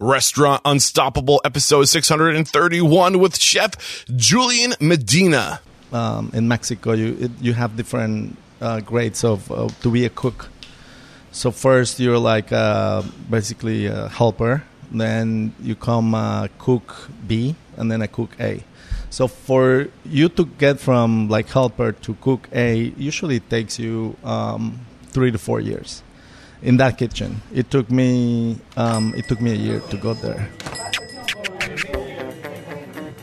Restaurant Unstoppable, episode 631 with Chef Julian Medina. Um, in Mexico, you you have different uh, grades of uh, to be a cook. So first, you're like uh, basically a helper. Then you come uh, cook B, and then a cook A. So for you to get from like helper to cook A, usually takes you um, three to four years in that kitchen. It took me um, it took me a year to go there.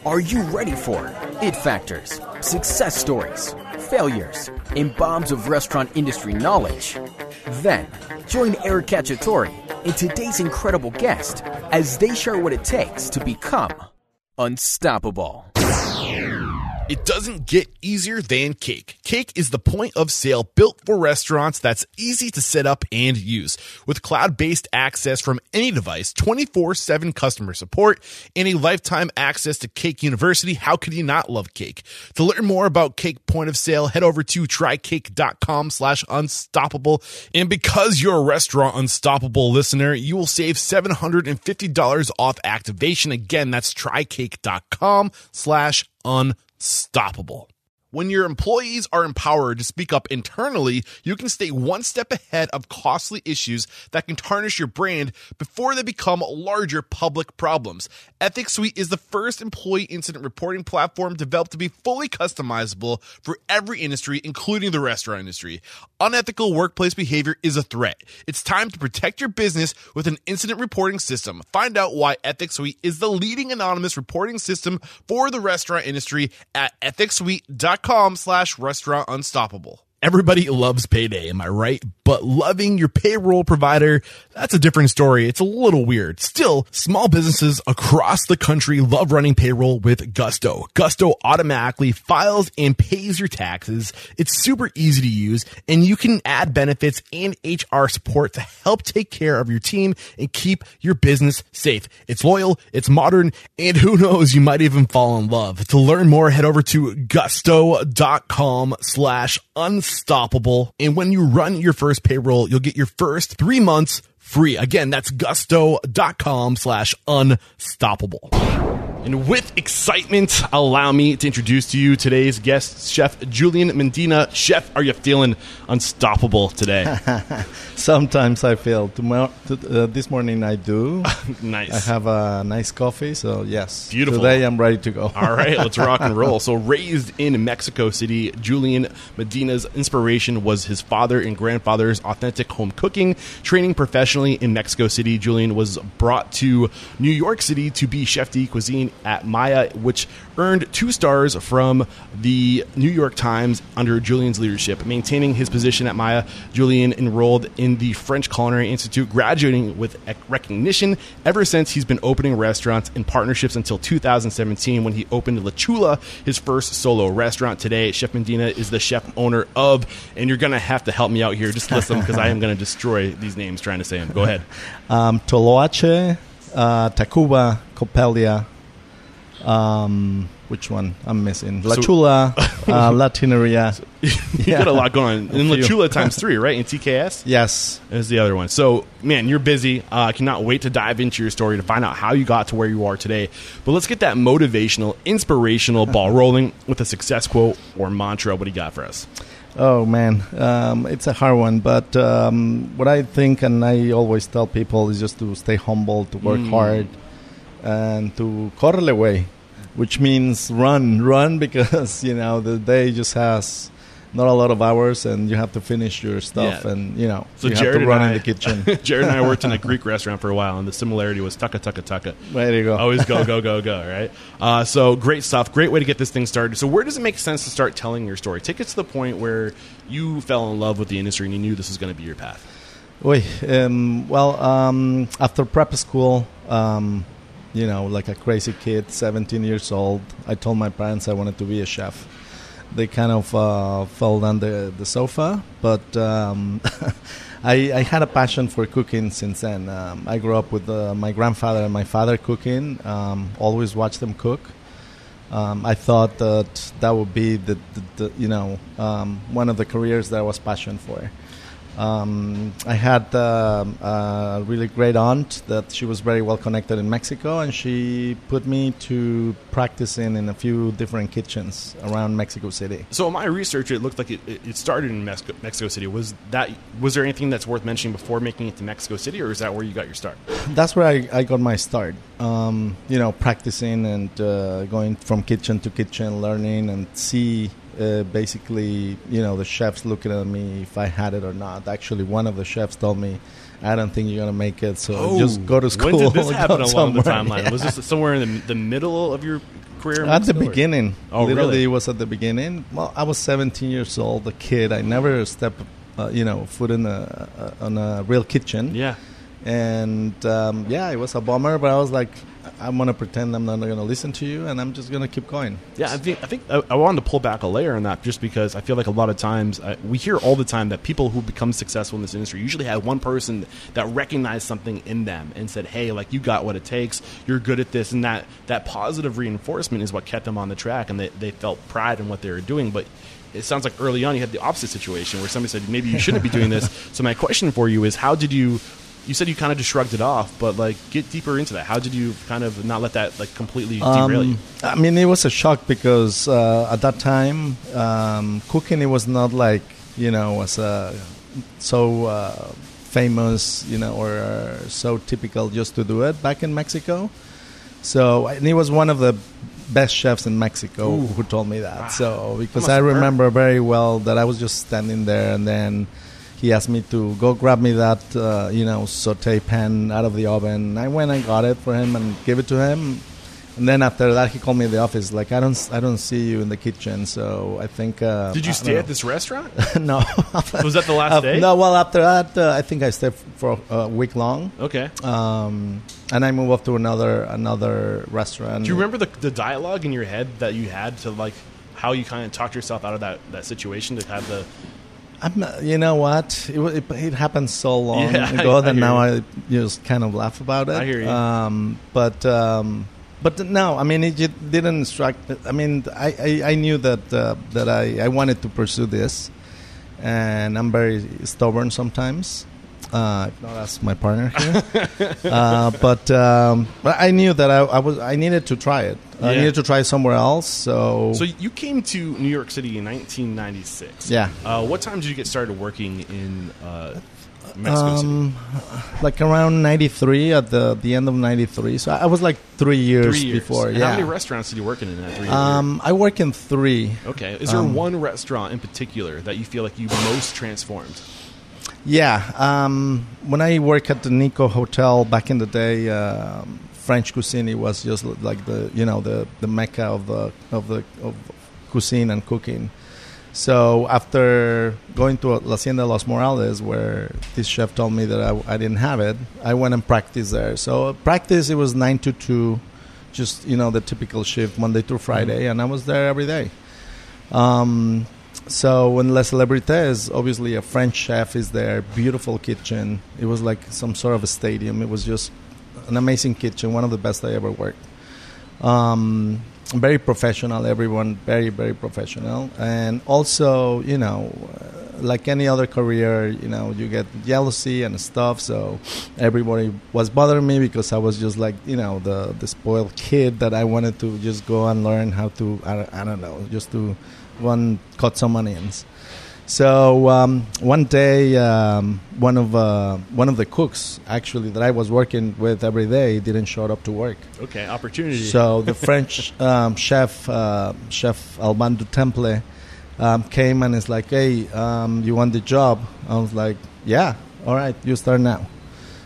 Are you ready for it factors, success stories, failures, and bombs of restaurant industry knowledge? Then join Eric Cacciatore and today's incredible guest as they share what it takes to become unstoppable. It doesn't get easier than Cake. Cake is the point of sale built for restaurants that's easy to set up and use. With cloud based access from any device, 24 7 customer support, and a lifetime access to Cake University, how could you not love Cake? To learn more about Cake point of sale, head over to trycake.com slash unstoppable. And because you're a restaurant unstoppable listener, you will save $750 off activation. Again, that's trycake.com slash unstoppable. When your employees are empowered to speak up internally, you can stay one step ahead of costly issues that can tarnish your brand before they become larger public problems. Ethics Suite is the first employee incident reporting platform developed to be fully customizable for every industry, including the restaurant industry. Unethical workplace behavior is a threat. It's time to protect your business with an incident reporting system. Find out why Ethics Suite is the leading anonymous reporting system for the restaurant industry at ethicsuite.com slash restaurant unstoppable. Everybody loves payday, am I right? But loving your payroll provider, that's a different story. It's a little weird. Still, small businesses across the country love running payroll with Gusto. Gusto automatically files and pays your taxes. It's super easy to use and you can add benefits and HR support to help take care of your team and keep your business safe. It's loyal, it's modern, and who knows, you might even fall in love. To learn more, head over to gusto.com slash unstoppable. And when you run your first payroll, you'll get your first three months free. Again, that's gusto.com slash unstoppable. And with excitement, allow me to introduce to you today's guest, Chef Julian Medina. Chef, are you feeling unstoppable today? Sometimes I feel. Tomorrow, uh, this morning I do. nice. I have a nice coffee, so yes. Beautiful. Today I'm ready to go. All right, let's rock and roll. So, raised in Mexico City, Julian Medina's inspiration was his father and grandfather's authentic home cooking. Training professionally in Mexico City, Julian was brought to New York City to be chef de cuisine at Maya, which earned two stars from the New York Times under Julian's leadership. Maintaining his position at Maya, Julian enrolled in the French Culinary Institute, graduating with recognition. Ever since, he's been opening restaurants and partnerships until 2017 when he opened La Chula, his first solo restaurant. Today, Chef Medina is the chef owner of, and you're going to have to help me out here. Just list them because I am going to destroy these names trying to say them. Go ahead. Um, Toloache, uh, Tacuba, Coppelia, um, which one I'm missing? La So- Chula, uh, La Tineria. you Yeah. got a lot going on. And La. Chula times three, right? In TKS? Yes. is the other one. So, man, you're busy. Uh, I cannot wait to dive into your story to find out how you got to where you are today. But let's get that motivational, inspirational ball rolling with a success quote or mantra. What do you got for us? Oh man, um, it's a hard one. But um, what I think, and I always tell people, is just to stay humble, to work Mm. hard, and to correle way, which means run, run because you know the day just has not a lot of hours, and you have to finish your stuff, Yeah. and you know So you Jared have to run I, in the kitchen. Jared and I worked in a Greek restaurant for a while, and the similarity was tucka tucka tucka. there you go. Always go go go go. Right. Uh, so great stuff. Great way to get this thing started. So where does it make sense to start telling your story? Take us to the point where you fell in love with the industry and you knew this was going to be your path. Oy, um, well, um, after prep school, um, you know, like a crazy kid, 17 years old, I told my parents I wanted to be a chef. They kind of uh, fell on the, the sofa, but um, I, I had a passion for cooking since then. Um, I grew up with uh, my grandfather and my father cooking, um, always watched them cook. Um, I thought that that would be the, the, the you know um, one of the careers that I was passionate for. Um, I had um a really great aunt that she was very well connected in Mexico, and she put me to practicing in a few different kitchens around Mexico City. So in my research, it looked like it, it it started in Mexico, Mexico City. Was that was there anything that's worth mentioning before making it to Mexico City, or is that where you got your start? That's where I, I got my start. Um, you know, practicing and uh, going from kitchen to kitchen, learning and see uh, basically, you know, the chefs looking at me if I had it or not. Actually, one of the chefs told me, "I don't think you're gonna make it, so just go to school." Oh, When did this happen along the somewhere." timeline? Was this somewhere in the, the middle of your career? At the or- beginning. Oh, Literally, really? it was at the beginning. Well, I was 17 years old, a kid. I never stepped, uh, you know, foot in a, uh, on a real kitchen. Yeah. And um, yeah, it was a bummer, but I was like, I'm gonna pretend I'm not gonna listen to you, and I'm just gonna keep going. Yeah, I think I think I wanted to pull back a layer on that just because I feel like a lot of times I, we hear all the time that people who become successful in this industry usually have one person that recognized something in them and said, "Hey, like you got what it takes. You're good at this," and that that positive reinforcement is what kept them on the track, and they they felt pride in what they were doing, but. It sounds like early on you had the opposite situation where somebody said maybe you shouldn't be doing this. So my question for you is, how did you? You said you kind of just shrugged it off, but like get deeper into that. How did you kind of not let that like completely derail you? Um, I mean, it was a shock because uh, at that time, um, cooking it was not like you know was uh, so uh, famous, you know, or uh, so typical just to do it back in Mexico. So and he was one of the best chefs in Mexico Ooh. who told me that. Wow. So because I remember very well that I was just standing there and then. He asked me to go grab me that, uh, you know, saute pan out of the oven. I went and got it for him and gave it to him. And then after that, he called me in the office. Like, I don't, I don't see you in the kitchen. So I think. Uh, Did you stay at this restaurant? no. Was that the last Uh, day? No. Well, after that, uh, I think I stayed for a week long, Okay. um, and I moved off to another another restaurant. Do you remember the, the dialogue in your head that you had to like how you kind of talked yourself out of that, that situation to have the not, you know what? It, it, it happened so long Yeah, ago I that now you. I just kind of laugh about it. I hear you. Um, but um, but no, I mean it ju- didn't strike. I mean I, I, I knew that uh, that I, I wanted to pursue this, and I'm very stubborn sometimes. Uh, if not ask my partner here. uh, but um, but I knew that I, I was I needed to try it. I needed to try somewhere else. So, So you came to New York City in 1996. Yeah. Uh, what time did you get started working in uh, Mexico City? um, like around '93 at the the end of '93. So I was like three years, Three years before. And yeah. How many restaurants did you work in in that three years? um, I work in three. okay. Is there um, one restaurant in particular that you feel like you most transformed? Yeah. Um, when I worked at the Nikko Hotel back in the day, um, French cuisine was just like the you know the the mecca of the of the of cuisine and cooking. So after going to La Hacienda Los Morales, where this chef told me that I, I didn't have it, I went and practiced there. So practice it was nine to two, just you know the typical shift Monday through Friday, and I was there every day. Um, so in Les Celebrités, obviously a French chef is there, beautiful kitchen. It was like some sort of a stadium. It was just an amazing kitchen, one of the best I ever worked. Um, very professional, everyone very very professional, and also you know, uh, like any other career, you know, you get jealousy and stuff. So everybody was bothering me because I was just like you know the the spoiled kid that I wanted to just go and learn how to I, I don't know just to go and cut some onions. So um, one day, um, one of uh, one of the cooks actually that I was working with every day didn't show up to work. Okay, opportunity. So the French um, chef, uh, Chef Alban du Temple, um, came and is like, "Hey, um, you want the job?" I was like, "Yeah, all right, you start now."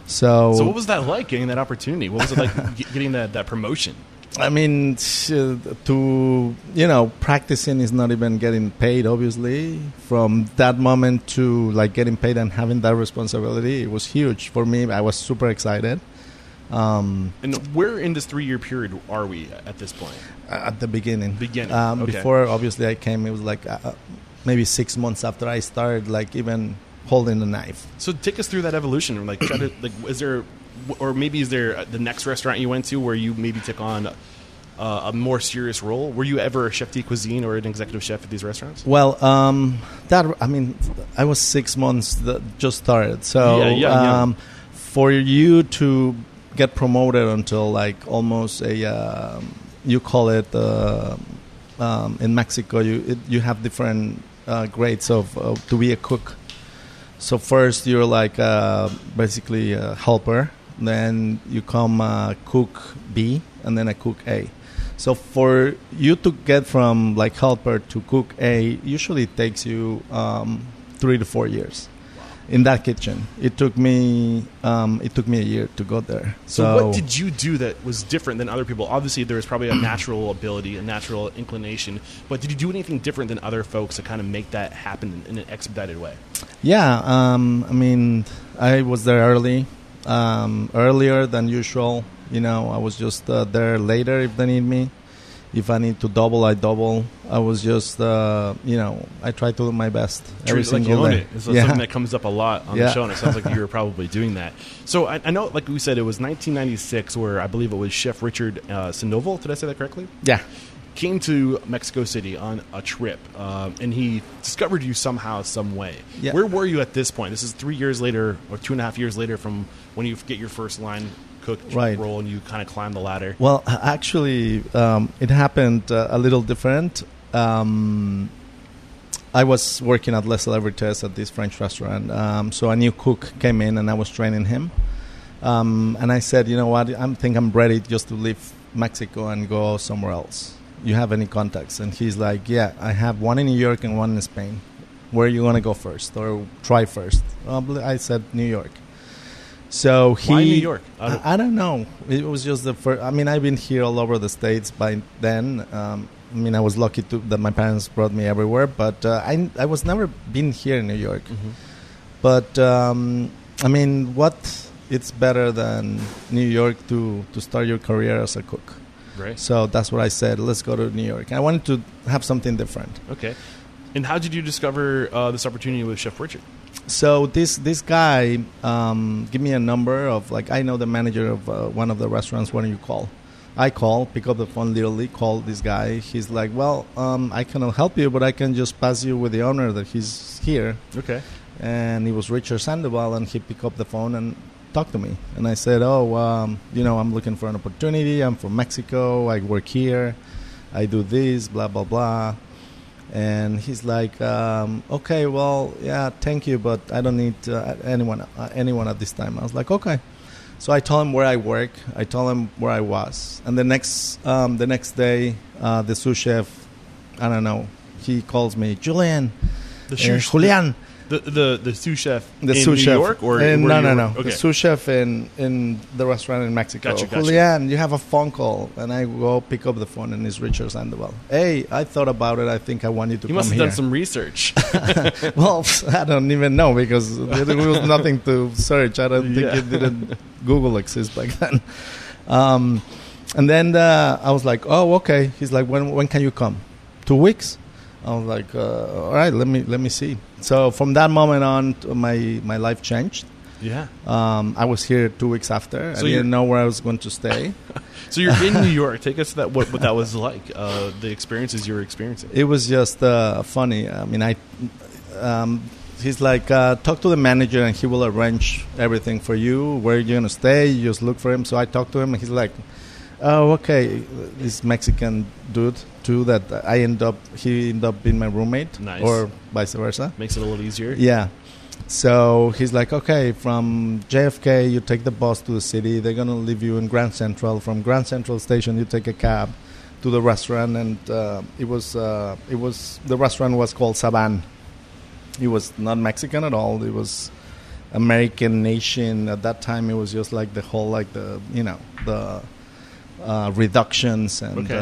So, So what was that like getting that opportunity? What was it like getting that, that promotion? I mean, to you know, practicing is not even getting paid. Obviously, from that moment to like getting paid and having that responsibility, it was huge for me. I was super excited. Um, And where in this three year period are we at this point? at the beginning. Beginning, Um, okay. Before, obviously, I came. It was like uh, uh, maybe six months after I started, like even holding the knife. So take us through that evolution. Like, try to like, is there, or maybe is there the next restaurant you went to where you maybe took on uh, a more serious role? Were you ever a chef de cuisine or an executive chef at these restaurants? Well, um, that I mean, I was six months that just started. So Yeah, yeah, um, for you to get promoted until like almost a um you call it uh, um, in Mexico you it, you have different uh, grades of uh, to be a cook. So first you're like uh, basically a helper, then you come uh, cook B, and then a cook A. So for you to get from like helper to cook A, usually it takes you um, three to four years in that kitchen. It took me um, it took me a year to go there. So, So, what did you do that was different than other people? Obviously, there was probably a natural ability, a natural inclination, but did you do anything different than other folks to kind of make that happen in an expedited way? Yeah, um, I mean, I was there early, um, earlier than usual. You know, I was just uh, there later if they need me. If I need to double, I double. I was just, uh, you know, I try to do my best every Treat it like single day. it. It's yeah. something that comes up a lot on the show, and it sounds like you were probably doing that. So I, I know, like we said, it was 1996 where I believe it was Chef Richard uh, Sandoval. Did I say that correctly? yeah. Came to Mexico City on a trip, um, and he discovered you somehow, some way. Yeah. Where were you at this point? This is three years later, or two and a half years later from when you get your first line cook Right. role, and you kind of climb the ladder. Well, actually, um, it happened uh, a little different. Um, I was working at Les Celebrités at this French restaurant. Um, so a new cook came in and I was training him. Um, and I said, you know what, I think I'm ready just to leave Mexico and go somewhere else. You have any contacts? And he's like, yeah, I have one in New York and one in Spain. Where are you going to go first or try first? Uh, I said New York. So he, Why New York? Out of- I, I don't know. It was just the first. I mean, I've been here all over the states by then. Um, I mean, I was lucky to, that my parents brought me everywhere, but uh, I I was never been here in New York. Mhm. But um, I mean, what? It's better than New York to to start your career as a cook. Right. So that's what I said. Let's go to New York. I wanted to have something different. Okay. And how did you discover uh, this opportunity with Chef Richard? So this this guy um, give me a number of like I know the manager of uh, one of the restaurants. Why don't you call? I call, pick up the phone, literally call this guy. He's like, "Well, um, I cannot help you, but I can just pass you with the owner that he's here." Okay. And it was Richard Sandoval, and he picked up the phone and talked to me. And I said, "Oh, um, you know, I'm looking for an opportunity. I'm from Mexico. I work here. I do this, blah blah blah." And he's like, um, "Okay, well, yeah, thank you, but I don't need uh, anyone uh, anyone at this time." I was like, "Okay." So I told him where I work. I told him where I was. And the next um, the next day, uh, the sous chef, I don't know, he calls me, Julian, The sous- Julian. The the the sous chef The in sous New chef. York or in, no, no, no. Okay. The sous chef in in the restaurant in Mexico. Gotcha, gotcha. Julian, you have a phone call, and I go pick up the phone, and it's Richard Sandoval. Hey, I thought about it. I think I want you to you come must have here. done some research. well, I don't even know because there was nothing to search. I don't think Yeah. it didn't Google exist back then. Um, and then uh, I was like, oh, okay. He's like, when when can you come? Two weeks. I was like, uh, all right, let me let me see. So from that moment on, my my life changed. yeah. Um, I was here two weeks after. So I didn't know where I was going to stay. So you're in New York. Take us to that. What what that was like. Uh, the experiences you were experiencing. it was just uh, funny. I mean, I um, he's like uh, talk to the manager and he will arrange everything for you. Where you're gonna stay, you just look for him. So I talked to him and he's like, oh okay, this Mexican dude too. That I end up he end up being my roommate, Nice. or vice versa. Makes it a little easier. Yeah. So he's like, okay, from JFK, you take the bus to the city. They're gonna leave you in Grand Central. From Grand Central Station, you take a cab to the restaurant, and uh, it was uh, it was the restaurant was called Savann. It was not Mexican at all. It was American nation at that time. It was just like the whole like the you know the uh, reductions and Okay.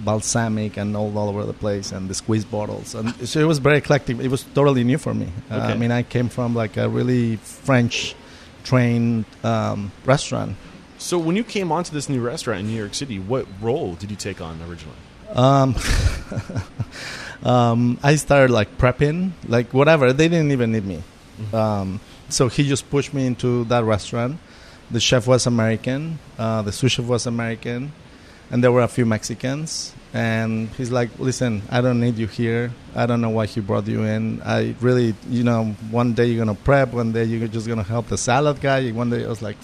Uh, balsamic and all, all over the place and the squeeze bottles and so it was very eclectic. It was totally new for me. Uh, I mean, I came from like a really French trained um, restaurant. So when you came onto this new restaurant in New York City, what role did you take on originally? Um, um, I started like prepping, like whatever. They didn't even need me. Um, so he just pushed me into that restaurant. The chef was American. Uh, the sous chef was American. And there were a few Mexicans. And he's like, "Listen, I don't need you here. I don't know why he brought you in. I really, you know, one day you're gonna prep, one day you're just gonna help the salad guy. One day I was like,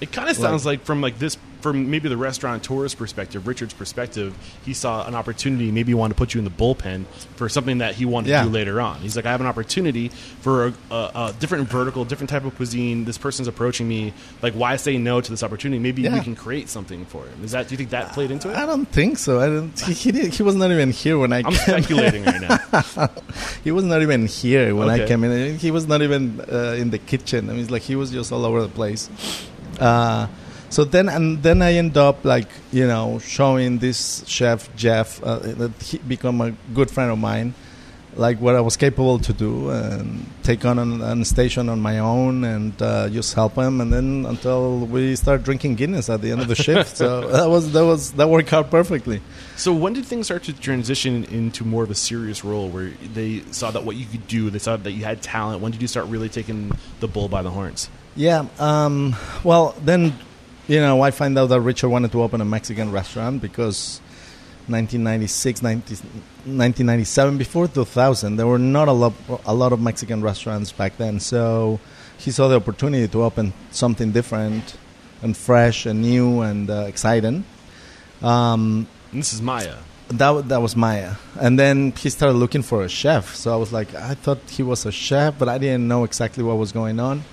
It kind of sounds like, from like this, from maybe the restaurant restaurateur's perspective, Richard's perspective, he saw an opportunity. Maybe he wanted to put you in the bullpen for something that he wanted Yeah. to do later on. He's like, I have an opportunity for a, a, a different vertical, different type of cuisine. This person's approaching me. Like, why say no to this opportunity? Maybe we can create something for him. Is that? Do you think that played into it? I don't think so. I don't. He, he, did, he was not even here when I. I'm came. speculating right now. he was not even here when Okay. I came in. He was not even uh, in the kitchen. I mean, like he was just all over the place. Uh, so then, and then I end up like you know showing this chef Jeff uh, that he become a good friend of mine, like what I was capable to do and take on an, an station on my own and uh, just help him, and then until we start drinking Guinness at the end of the shift. So that was that was that worked out perfectly. So when did things start to transition into more of a serious role where they saw that what you could do, they saw that you had talent? When did you start really taking the bull by the horns? Yeah. Um, well, then, you know, I find out that Richard wanted to open a Mexican restaurant because 1996, 90, 1997, before 2000, there were not a lot, a lot of Mexican restaurants back then. So he saw the opportunity to open something different and fresh and new and uh, exciting. Um, And this is Maya. that that was Maya, and then he started looking for a chef. So I was like, I thought he was a chef, but I didn't know exactly what was going on.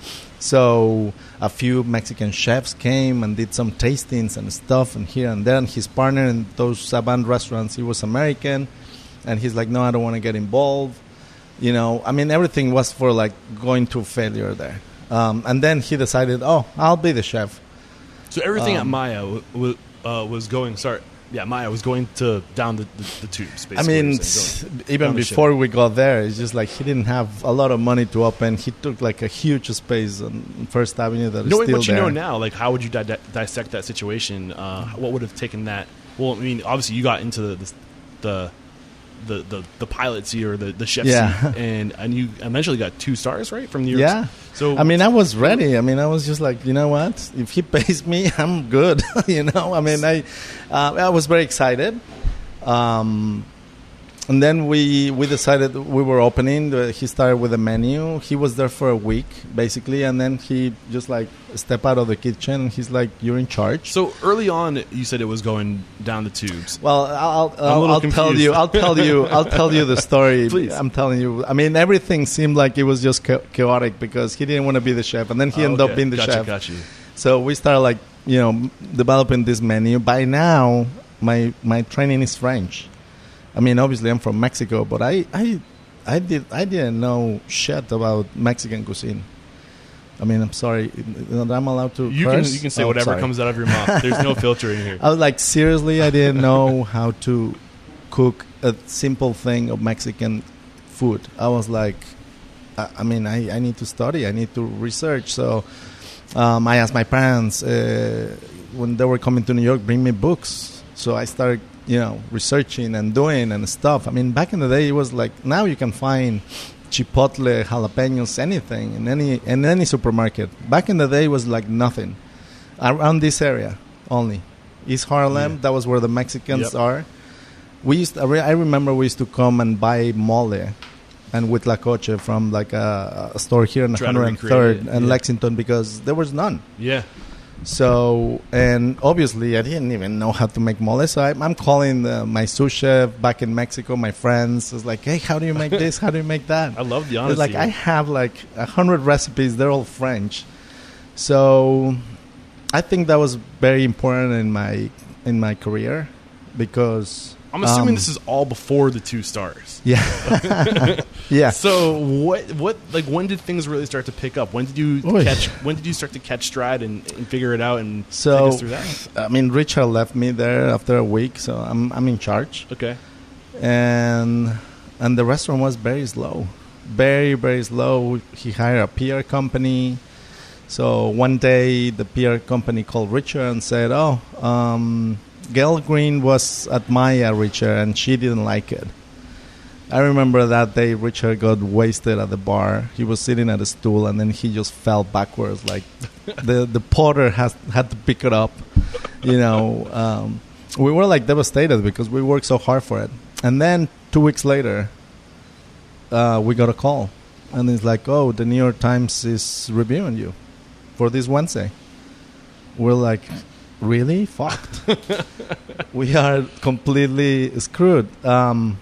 So a few Mexican chefs came and did some tastings and stuff, and here and there. And his partner in those Savann restaurants, he was American, and he's like, no, I don't want to get involved. You know, I mean, everything was for like going to failure there. Um, and then he decided, oh, I'll be the chef. So everything at Um, Maya w- w- uh, was going. Sorry, yeah, Maya was going to down the, the, the tubes. Basically, I mean, saying, even before we got there, it's just like he didn't have a lot of money to open. He took like a huge space on First Avenue that knowing still what you there. know now, like how would you di- dissect that situation? Uh, what would have taken that? Well, I mean, obviously you got into the the the the, the, pilot seat or the the chef Yeah. seat, and and you eventually got two stars, right, from New York. Yeah. So I mean, I was ready. I mean, I was just like, you know what? If he pays me, I'm good. you know, I mean, I uh, I was very excited. Um, and then we we decided we were opening. He started with a menu. He was there for a week basically, and then he just like step out of the kitchen. and He's like, "You're in charge." so early on, you said it was going down the tubes. Well, I'll, I'll, I'll tell you. I'll tell you. I'll tell you the story. Please. I'm telling you. I mean, everything seemed like it was just chaotic because he didn't want to be the chef, and then he Oh, ended okay. up being the gotcha, chef. Got you. So we started like you know developing this menu. By now, my my training is French. I mean, obviously, I'm from Mexico, but I I I did I didn't know shit about Mexican cuisine. I mean, I'm sorry. I'm allowed to. You can you can say Oh, whatever sorry. comes out of your mouth. There's no filtering here. I was like, seriously, I didn't know how to cook a simple thing of Mexican food. I was like, I, I mean, I, I need to study, I need to research. So um, I asked my parents uh, when they were coming to New York, bring me books. So I started, you know, researching and doing and stuff. I mean, back in the day, it was like now you can find chipotle, jalapenos, anything in any in any supermarket. Back in the day, it was like nothing around this area only. East Harlem, Yeah. that was where the Mexicans Yep. are. We used, I re- I remember we used to come and buy mole and huitlacoche from like a, a store here in Try 103rd and yeah. Lexington because there was none. Yeah. So, and obviously, I didn't even know how to make mole. So I, I'm calling uh, my sous chef back in Mexico, my friends. It's like, hey, how do you make this? How do you make that? I love the It's honesty. like I have like a hundred recipes. They're all French, so I think that was very important in my in my career because I'm assuming um, this is all before the two stars. yeah yeah. So what what like when did things really start to pick up? When did you Oy. catch when did you start to catch stride and, and figure it out and So us through that? I mean, Richard left me there after a week, so I'm I'm in charge, Okay. and and the restaurant was very slow, very very slow. He hired a PR company. So one day the PR company called Richard and said, "Oh, um, Gael Greene was at Maya, Richard, and she didn't like it." I remember that day Richard got wasted at the bar. He was sitting at a stool and then he just fell backwards. Like the the porter has had to pick it up, you know. Um, we were like devastated because we worked so hard for it. And then two weeks later, uh, we got a call, and it's like, "Oh, the New York Times is reviewing you for this Wednesday." We're like, "Really? Fucked. we are completely screwed." Um,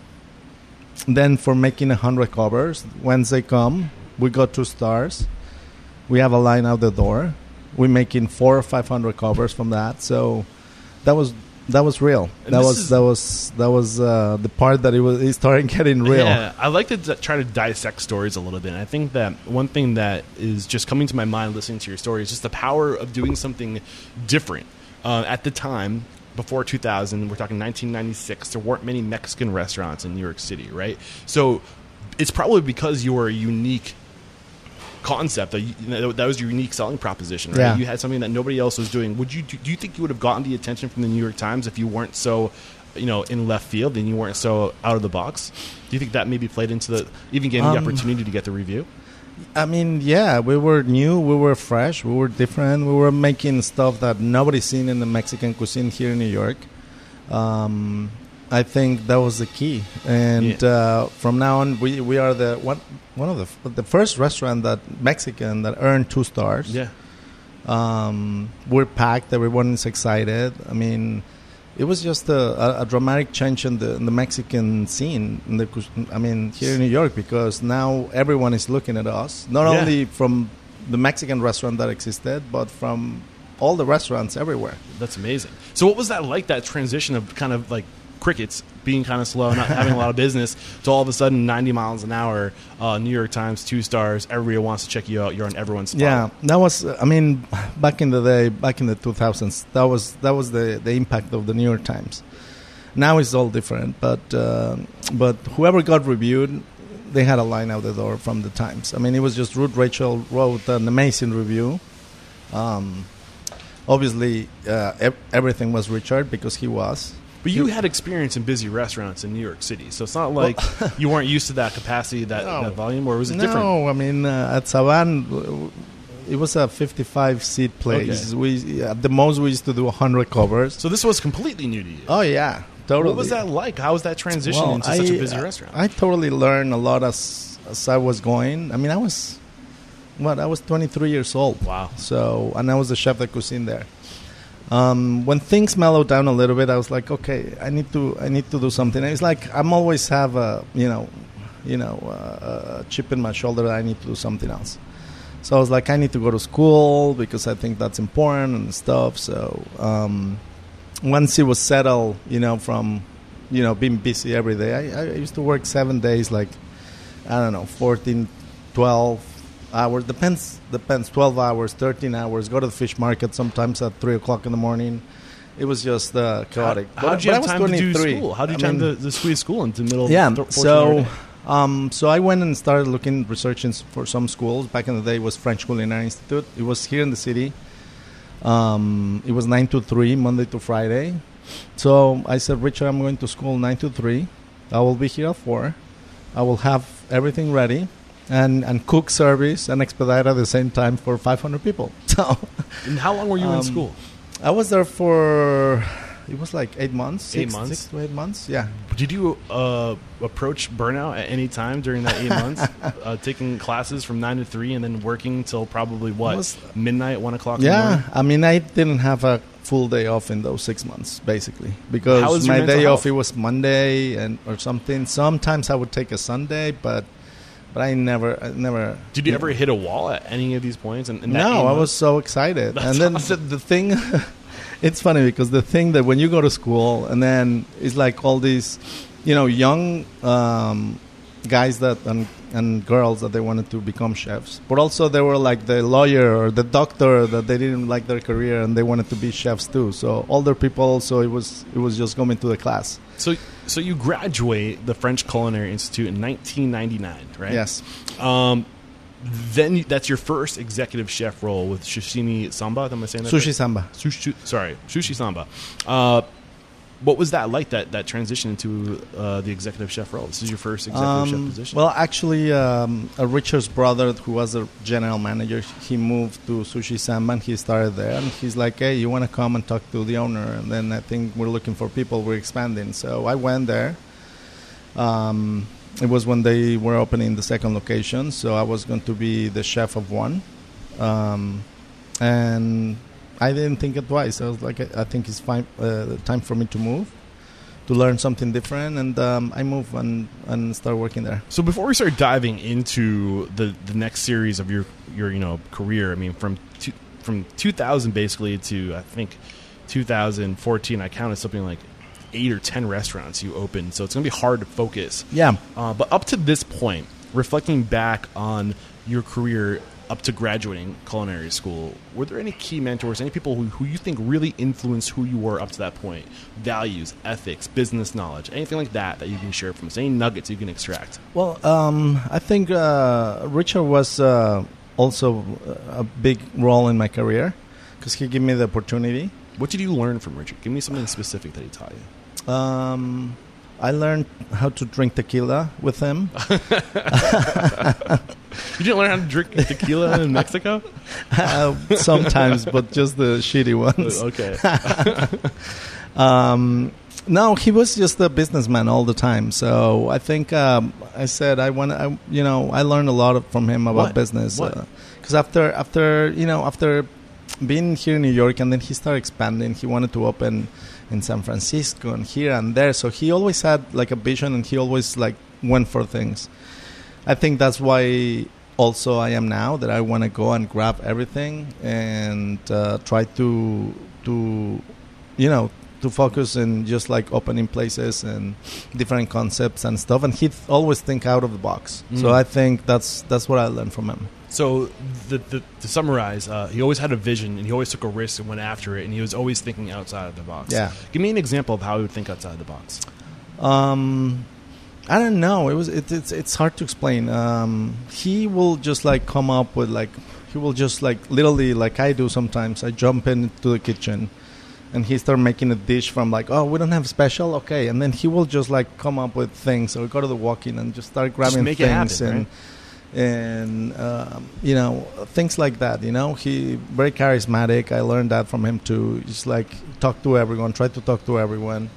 then for making a hundred covers, Wednesday come, we got two stars. We have a line out the door. We're making four or five hundred covers from that. So that was that was real. That was that was that was uh, the part that it was it started getting real. Yeah, I like to d- try to dissect stories a little bit. And I think that one thing that is just coming to my mind listening to your story is just the power of doing something different. Uh, at the time, before 2000, we're talking 1996, there weren't many Mexican restaurants in New York City, right? So it's probably because you were a unique concept that, you, that that was your unique selling proposition, right? Yeah. You had something that nobody else was doing. Would you do, you think you would have gotten the attention from the New York Times if you weren't so, you know, in left field and you weren't so out of the box? Do you think that maybe played into the even gave you the Um, opportunity to get the review? I mean, yeah, we were new, we were fresh, we were different, we were making stuff that nobody's seen in the Mexican cuisine here in New York. Um, I think that was the key, and Yeah. uh, from now on, we, we are the one one of the the first restaurant that Mexican that earned two stars. Yeah. Um, we're packed. Everyone is excited. I mean, it was just a, a, dramatic change in the, in the Mexican scene. In the, I mean, here in New York, because now everyone is looking at us. Not Yeah. only from the Mexican restaurant that existed, but from all the restaurants everywhere. That's amazing. So, what was that like? That transition of kind of like crickets being kind of slow, not having a lot of business, to all of a sudden 90 miles an hour, uh, New York Times, two stars. Everybody wants to check you out. You're on everyone's spot. Yeah, that was. I mean, back in the day, back in the 2000s, that was that was the the impact of the New York Times. Now it's all different, but uh, but whoever got reviewed, they had a line out the door from the Times. I mean, it was just Ruth Reichl wrote an amazing review. Um, obviously, uh, ev- everything was Richard because he was. But you had experience in busy restaurants in New York City, so it's not like you weren't used to that capacity, that, No. that volume, or was it no, different? No, I mean uh, at Savann, it was a 55 seat place. Okay. We at the most we used to do 100 covers. So this was completely new to you. Oh yeah, totally. What was that like? How was that transition Well, into such a busy restaurant? I totally learned a lot as as I was going. I mean, I was what I was 23 years old. Wow. So and I was the chef de cuisine there. Um, when things mellowed down a little bit, I was like, okay, I need to I need to do something. It's like I'm always have a you know, you know, uh, a chip in my shoulder that I need to do something else. So I was like, I need to go to school because I think that's important and stuff. So um, once it was settled, you know, from you know being busy every day, I, I used to work seven days, like I don't know, 14, 12 hours. Depends, depends. 12 hours, 13 hours. Go to the fish market sometimes at 3 o'clock in the morning. It was just uh, chaotic. How, how'd you have time to do school? How did I you have mean, time to, to squeeze school into middle? yeah. So, um, so I went and started looking, researching for some schools. Back in the day, it was French Culinary Institute. It was here in the city. Um, it was nine to three, Monday to Friday. So I said, Richard, I'm going to school nine to three. I will be here at four. I will have everything ready. And, and cook service and expedite at the same time for 500 people. So And how long were you in um, school? I was there for it was like eight months, Eight six- months? six to eight months. Yeah, Did you uh, approach burnout at any time during that eight months? uh, taking classes from nine to three and then working till probably what Was- midnight, one o'clock. in the Yeah, morning? I mean, I didn't have a full day off in those six months, basically, because my day health? off it was Monday and or something. Sometimes I would take a Sunday, but but I never, I never. Did you ever hit a wall at any of these points? And, and No, I was so excited, That's and then awesome. the, the thing. it's funny because the thing that when you go to school and then it's like all these, you know, young um, guys that and and girls that they wanted to become chefs, but also they were like the lawyer or the doctor that they didn't like their career and they wanted to be chefs too. So older people so it was it was just coming to the class. So, so you graduate the French Culinary Institute in 1999, right? Yes. Um, then that's your first executive chef role with Sushimi Samba. Am I saying that? Sushi right? samba. Sushi, Samba. sorry, Sushi Samba. Uh, what was that like? That that transition into uh, the executive chef role. This is your first executive chef Um, position. Well, actually, um, Richard's brother, who was a general manager, he moved to Sushi Samba and he started there. And he's like, hey, you want to come and talk to the owner? And then I think we're looking for people, we're expanding. So I went there. Um, it was when they were opening the second location. So I was going to be the chef of one. Um, and I didn't think it twice. I was like, I think it's fine, uh, time for me to move to learn something different, and um, I moved and and start working there. So before we start diving into the the next series of your your you know career, I mean from two, from 2000 basically to I think 2014, I counted something like eight or ten restaurants you opened. So it's gonna be hard to focus. Yeah. Uh, but up to this point, reflecting back on your career up to graduating culinary school, were there any key mentors, any people who, who you think really influenced who you were up to that point? Values, ethics, business knowledge, anything like that that you can share from us? Any nuggets you can extract? Well, um, I think uh, Richard was uh, also a big role in my career because he gave me the opportunity. What did you learn from Richard? Give me something specific that he taught you. Um, I learned how to drink tequila with him. You didn't learn how to drink tequila in Mexico? Uh, sometimes, but just the shitty ones. okay. Um, no, he was just a businessman all the time. So I think um, I said I want I, you know I learned a lot of, from him about What? business. Because after after you know after being here in New York and then he started expanding, he wanted to open in San Francisco and here and there. So he always had like a vision and he always like went for things. I think that's why also I am now that I want to go and grab everything and uh, try to to you know to focus in just like opening places and different concepts and stuff and he th- always think out of the box so Mm. i think that's that's what i learned from him So, the, the, to summarize, uh, he always had a vision and he always took a risk and went after it, and he was always thinking outside of the box. Yeah. Give me an example of how he would think outside the box. um i don't know. It was it, it's it's hard to explain. Um he will just like come up with like he will just like literally like i do sometimes i jump into the kitchen and he start making a dish from like oh we don't have special? Okay. And then he will just like come up with things. Or go to the walk-in and just start grabbing it things happen, and and um, you know things like that you know? He very charismatic. I learned that from him too. Just like talk to everyone try to talk to everyone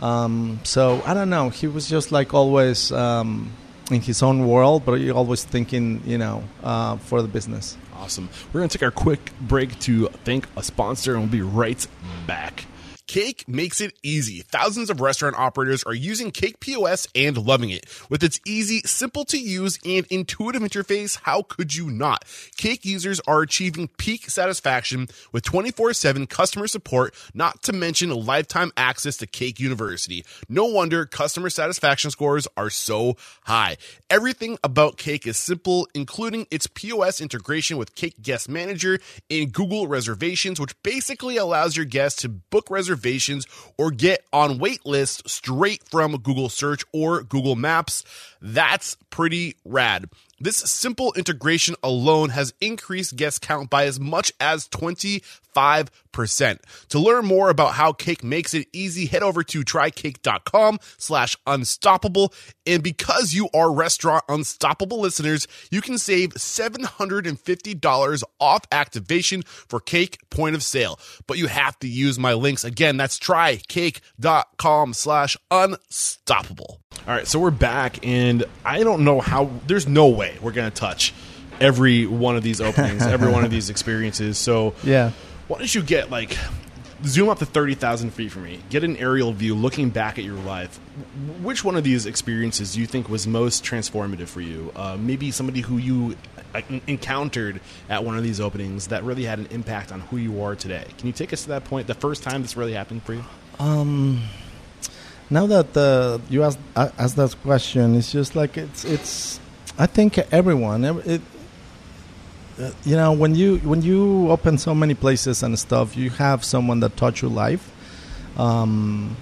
um, so i don't know he was just like always um, in his own world but he always thinking you know uh, for the business Awesome. We're going to take our quick break to thank a sponsor, and we'll be right back. Cake makes it easy. Thousands of restaurant operators are using Cake POS and loving it. With its easy, simple to use, and intuitive interface, how could you not? Cake users are achieving peak satisfaction with 24 7 customer support, not to mention lifetime access to Cake University. No wonder customer satisfaction scores are so high. Everything about Cake is simple, including its POS integration with Cake Guest Manager and Google Reservations, which basically allows your guests to book reservations or get on wait lists straight from Google Search or Google Maps. That's pretty rad. This simple integration alone has increased guest count by as much as 25%. To learn more about how Cake makes it easy, head over to trycake.com slash unstoppable. And because you are Restaurant Unstoppable listeners, you can save $750 off activation for Cake point of sale. But you have to use my links. Again, that's trycake.com slash unstoppable. All right, so we're back, and I don't know how, there's no way we're going to touch every one of these openings, every one of these experiences. So, yeah why don't you get like zoom up to 30,000 feet from me, get an aerial view looking back at your life. Which one of these experiences do you think was most transformative for you? Uh, maybe somebody who you uh, encountered at one of these openings that really had an impact on who you are today. Can you take us to that point, the first time this really happened for you? Um, now that uh, you asked uh, asked that question, it's just like it's it's. I think everyone, it, you know, when you when you open so many places and stuff, you have someone that taught you life, um,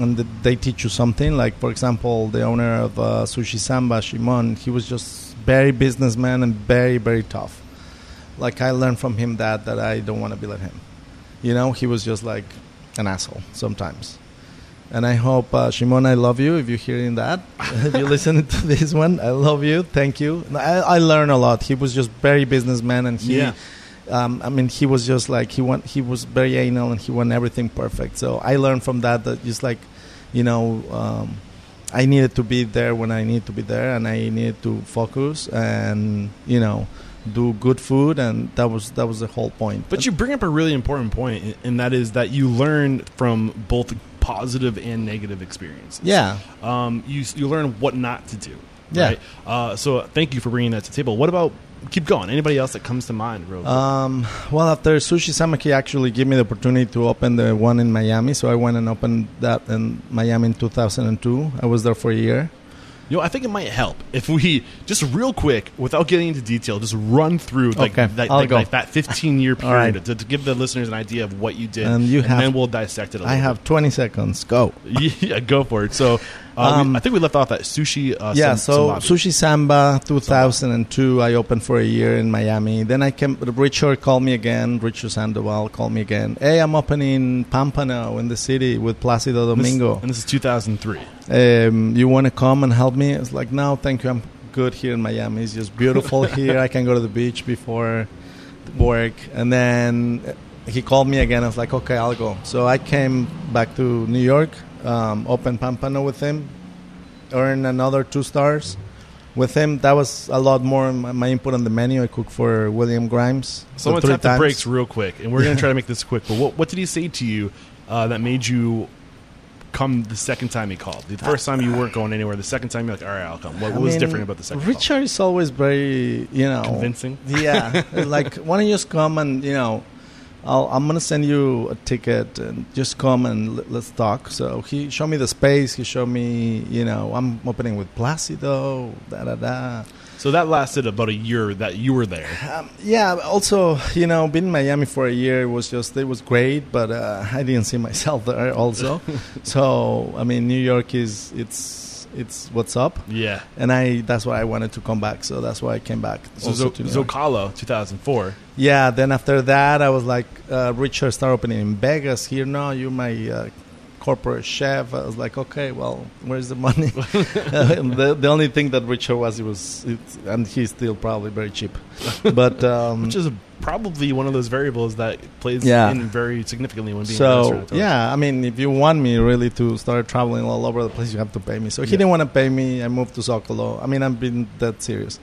and they teach you something. Like for example, the owner of uh, Sushi Samba, Shimon, he was just very businessman and very very tough. Like I learned from him that that I don't want to be like him. You know, he was just like an asshole sometimes. And I hope, uh, Shimon, I love you if you're hearing that. if you're listening to this one, I love you. Thank you. I, I learned a lot. He was just very businessman, and he, Yeah. um, I mean, he was just like he want. He was very anal, and he want everything perfect. So I learned from that that just like, you know, um, I needed to be there when I need to be there, and I needed to focus and you know, do good food, and that was that was the whole point. But you bring up a really important point, and that is that you learn from both positive and negative experiences. yeah. Um, you you learn what not to do. Yeah. Right? Uh, so thank you for bringing that to the table. What about keep going? Anybody else that comes to mind? Real quick? Um, well, after Sushi Samaki actually gave me the opportunity to open the one in Miami, so I went and opened that in Miami in 2002. I was there for a year. You know, I think it might help if we just real quick, without getting into detail, just run through like, Okay, that, like, like that 15 year All right. period to, to give the listeners an idea of what you did, And you have- then we'll dissect it. a I little I have 20 seconds. Go. yeah, go for it. So, uh, we- Um, I think we left off at sushi. Uh, yeah, so Sambabi. Sushi Samba 2002, I opened for a year in Miami. Then I came, Richard called me again, Richard Sandoval called me again. Hey, I'm opening Pampano in the city with Placido This- Domingo. and this is 2003. um, you want to come and help me? It's like, no, thank you. I'm good here in Miami. It's just beautiful here. I can go to the beach before work. And then he called me again. I was like, okay, I'll go. So I came back to New York, um, opened Pampano with him, earn another two stars. With him, that was a lot more my, my input on the menu. I cooked for William Grimes. So I'm gonna tap the times. brakes real quick, and we're gonna try to make this quick. But what what did he say to you uh, that made you come the second time he called? The first time you weren't going anywhere. The second time you're like, all right, I'll come. What, what was mean, different about the second? Richard is always very, you know, Convincing? Yeah, like why don't you just come and you know, I'll, I'm gonna send you a ticket and just come and l- let's talk. So he showed me the space. He showed me, you know, I'm opening with Placido, da da da. So that lasted about a year that you were there. Um, yeah. Also, you know, being in Miami for a year it was just it was great, but uh, I didn't see myself there. Also, so I mean, New York is it's it's what's up, Yeah. and I that's why I wanted to come back. So that's why I came back. So also Zo- to Zocalo, 2004. Yeah, then after that, I was like, uh, Richard started opening in Vegas. Here, no, you're my uh, corporate chef. I was like, okay, well, where's the money? The, the only thing that Richard was, it was, it, and he's still probably very cheap. But um, Which is probably one of those variables that plays Yeah. in very significantly when being a so yeah, I mean, if you want me really to start traveling all over the place, you have to pay me. So he Yeah. didn't want to pay me. I moved to Zocalo. I mean, I've been that serious,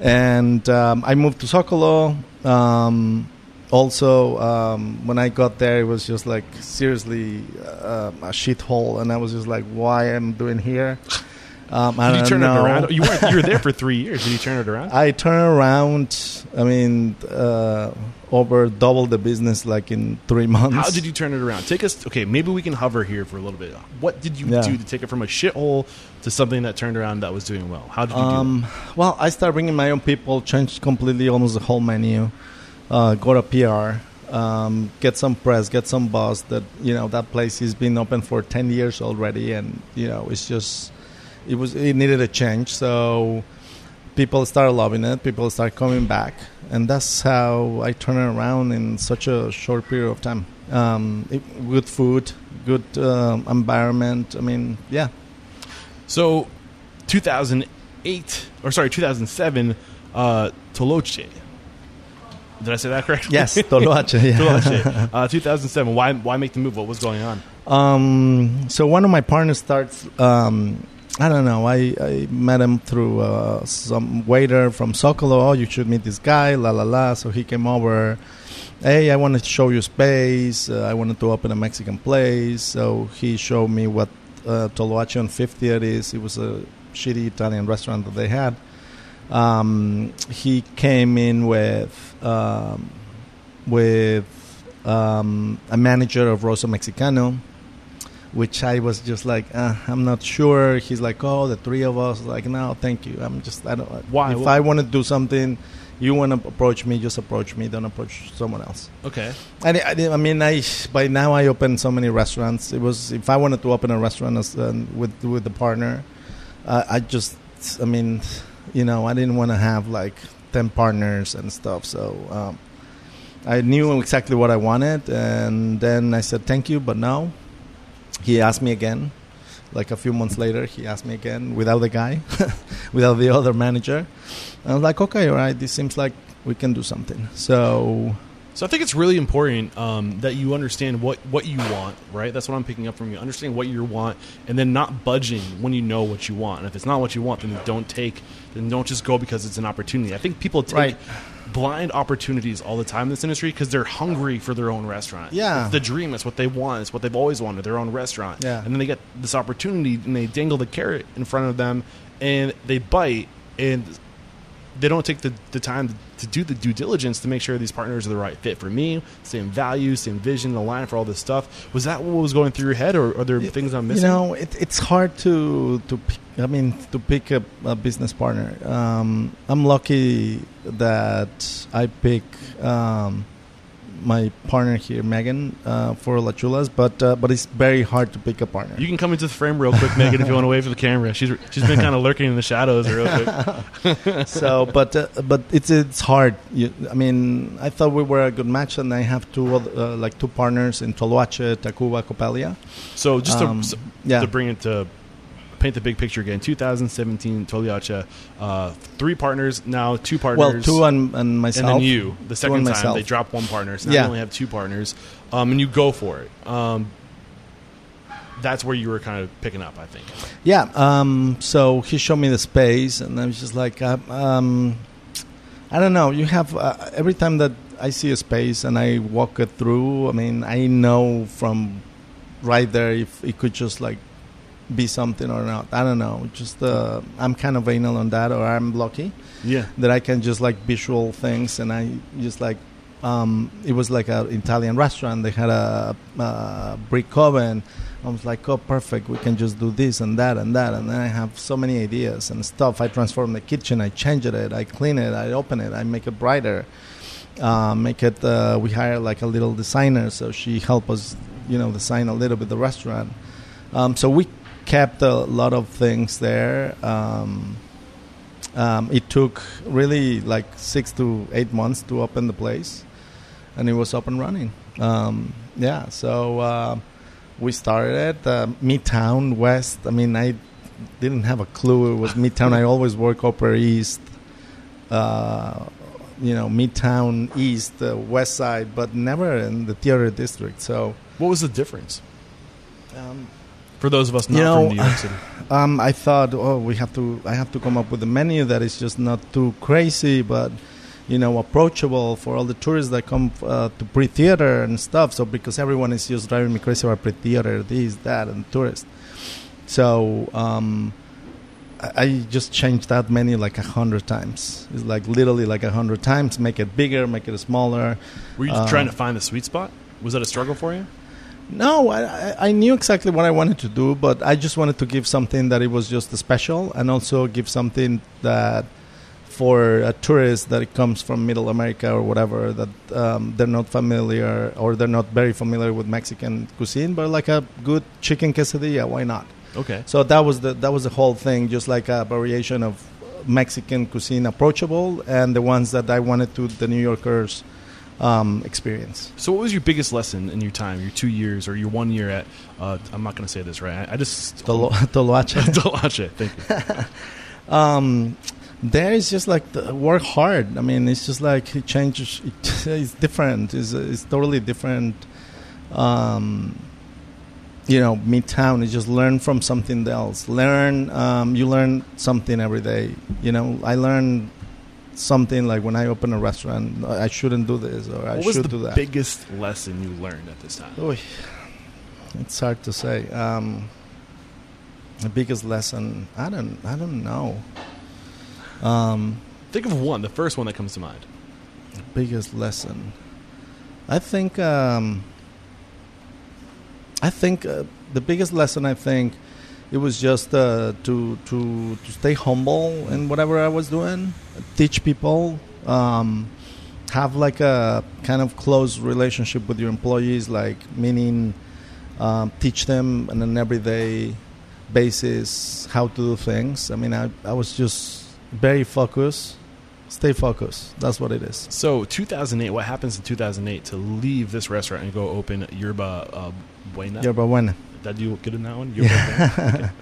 and um, I moved to Zocalo. Um, also, um, when I got there, it was just like seriously uh, a shithole, and I was just like, "Why am I doing here?" Um, I Did you turn know. it around? You weren't. You were there for three years. Did you turn it around? I turned around. I mean, uh, over double the business like in three months. How did you turn it around? Take us. Okay, maybe we can hover here for a little bit. What did you Yeah. do to take it from a shithole to something that turned around that was doing well? How did you Um, well, I started bringing my own people, changed completely almost the whole menu, uh, go to PR, um, get some press, get some buzz. That you know that place has been open for ten years already, and you know it's just it was it needed a change. So people started loving it. People started coming back, and that's how I turned it around in such a short period of time. Um, it, good food, good um, environment. I mean, yeah. So, 2008 or sorry, 2007, uh, Toloche. Did I say that correctly? Yes, Toloache. Yeah. Toloche. Uh, 2007. Why? Why make the move? What was going on? Um, so one of my partners starts. Um, I don't know. I, I met him through uh, some waiter from Zocalo. Oh, you should meet this guy. La la la. So he came over. Hey, I wanted to show you space. Uh, I wanted to open a Mexican place. So he showed me what uh, Toloache on 50th is. It was a shitty Italian restaurant that they had. Um, he came in with um, with um, a manager of Rosa Mexicano, which I was just like, uh, I'm not sure. He's like, oh, the three of us. Like, no, thank you. I'm just, I don't. Why? If I want to do something, you want to approach me, just approach me. Don't approach someone else. Okay. And I, I mean, I by now I open so many restaurants. It was if I wanted to open a restaurant as, uh, with with the partner, uh, I just, I mean, you know, I didn't want to have like ten partners and stuff. So um, I knew exactly what I wanted, and then I said thank you, but no. He asked me again. Like a few months later, he asked me again without the guy, without the other manager. And I was like, okay, all right, this seems like we can do something. So So I think it's really important um, that you understand what, what you want, right? That's what I'm picking up from you. Understand what you want, and then not budging when you know what you want. And if it's not what you want, then don't take, then don't just go because it's an opportunity. I think people take Right. Blind opportunities all the time in this industry because they're hungry for their own restaurant. Yeah. it's the dream. It's what they want. It's what they've always wanted. Their own restaurant. Yeah. and then they get this opportunity and they dangle the carrot in front of them, and they bite and they don't take the, the time to, to do the due diligence to make sure these partners are the right fit for me, same values, same vision, align for all this stuff. Was that what was going through your head, or are there things I'm missing? You know, it, it's hard to to pick, I mean to pick a, a business partner. Um, I'm lucky that I pick um, my partner here, Megan, uh, for La Chulas, but uh, but it's very hard to pick a partner. you can come into the frame real quick, Megan, if you want to wave for the camera. She's she's been kind of lurking in the shadows real quick. so, but uh, but it's it's hard. You, I mean, I thought we were a good match, and I have two other, uh, like two partners in Toloache, Tacuba, Coppelia. So just to, Um, so- yeah. to bring it to paint the big picture again, 2017 Toliacha, uh, three partners now, two partners. Well, two and, and myself. and then you. The second time myself. they drop one partner, so now Yeah. you only have two partners, um, and you go for it. Um, that's where you were kind of picking up, I think. Yeah. Um, so he showed me the space, and I was just like, uh, um, I don't know. You have uh, every time that I see a space and I walk it through. I mean, I know from right there if it could just like be something or not. I don't know. Just uh, I'm kind of anal on that, or I'm lucky Yeah. that I can just like visual things, and I just like. Um, it was like an Italian restaurant. They had a, uh brick oven. I was like, oh, perfect. We can just do this and that and that. And then I have so many ideas and stuff. I transform the kitchen. I change it. I clean it. I open it. I make it brighter. Uh, make it. Uh, we hire like a little designer, so she help us, you know, design a little bit the restaurant. Um, so we kept a lot of things there. Um, um, it took really like six to eight months to open the place, and it was up and running. Um, yeah, so uh, we started at uh, Midtown West. I mean, I didn't have a clue it was Midtown. I always work Upper East, uh, you know, Midtown East, uh, West Side, but never in the theater district. So. What was the difference Um, for those of us not You know, from New York City? um, I thought, oh, we have to. I have to come up with a menu that is just not too crazy, but you know, approachable for all the tourists that come uh, to pre-theater and stuff. So because everyone is just driving me crazy about pre-theater, this, that, and tourists. So um, I, I just changed that menu like a hundred times. It's like literally like a hundred times. Make it bigger, make it smaller. Were you uh, trying to find the sweet spot? Was that a struggle for you? No, I, I- knew exactly what I wanted to do, but I just wanted to give something that it was just special, and also give something that for a tourist that comes from Middle America or whatever that um, they're not familiar or they're not very familiar with Mexican cuisine, but like a good chicken quesadilla, why not? Okay. So that was the that was the whole thing, just like a variation of Mexican cuisine approachable, and the ones that I wanted to the New Yorkers um, experience. So, what was your biggest lesson in your time, your two years or your one year at? Uh, I'm not going to say this right. I, I just Tolo- Toloache. Toloache. Thank you. um, there is just like the, work hard. I mean, it's just like it changes. It, it's different. It's, it's totally different. Um, you know, Midtown is just learn from something else. Learn. Um, you learn something every day. You know, I learn something like when I open a restaurant, I shouldn't do this or I should do that. biggest lesson you learned at this time? Oy, it's hard to say. Um, the biggest lesson, I don't, I don't know. Um, Think of one, the first one that comes to mind. biggest lesson, I think. Um, I think uh, the biggest lesson, I think, it was just uh, to to to stay humble in whatever I was doing, teach people, um, have like a kind of close relationship with your employees, like meaning um, teach them on an everyday basis how to do things. I mean, I I was just very focused. Stay focused. That's what it is. So, 2008. What happens in 2008 to leave this restaurant and go open Yerba uh, Buena? Yerba Buena. That do good in that one? You're? Okay.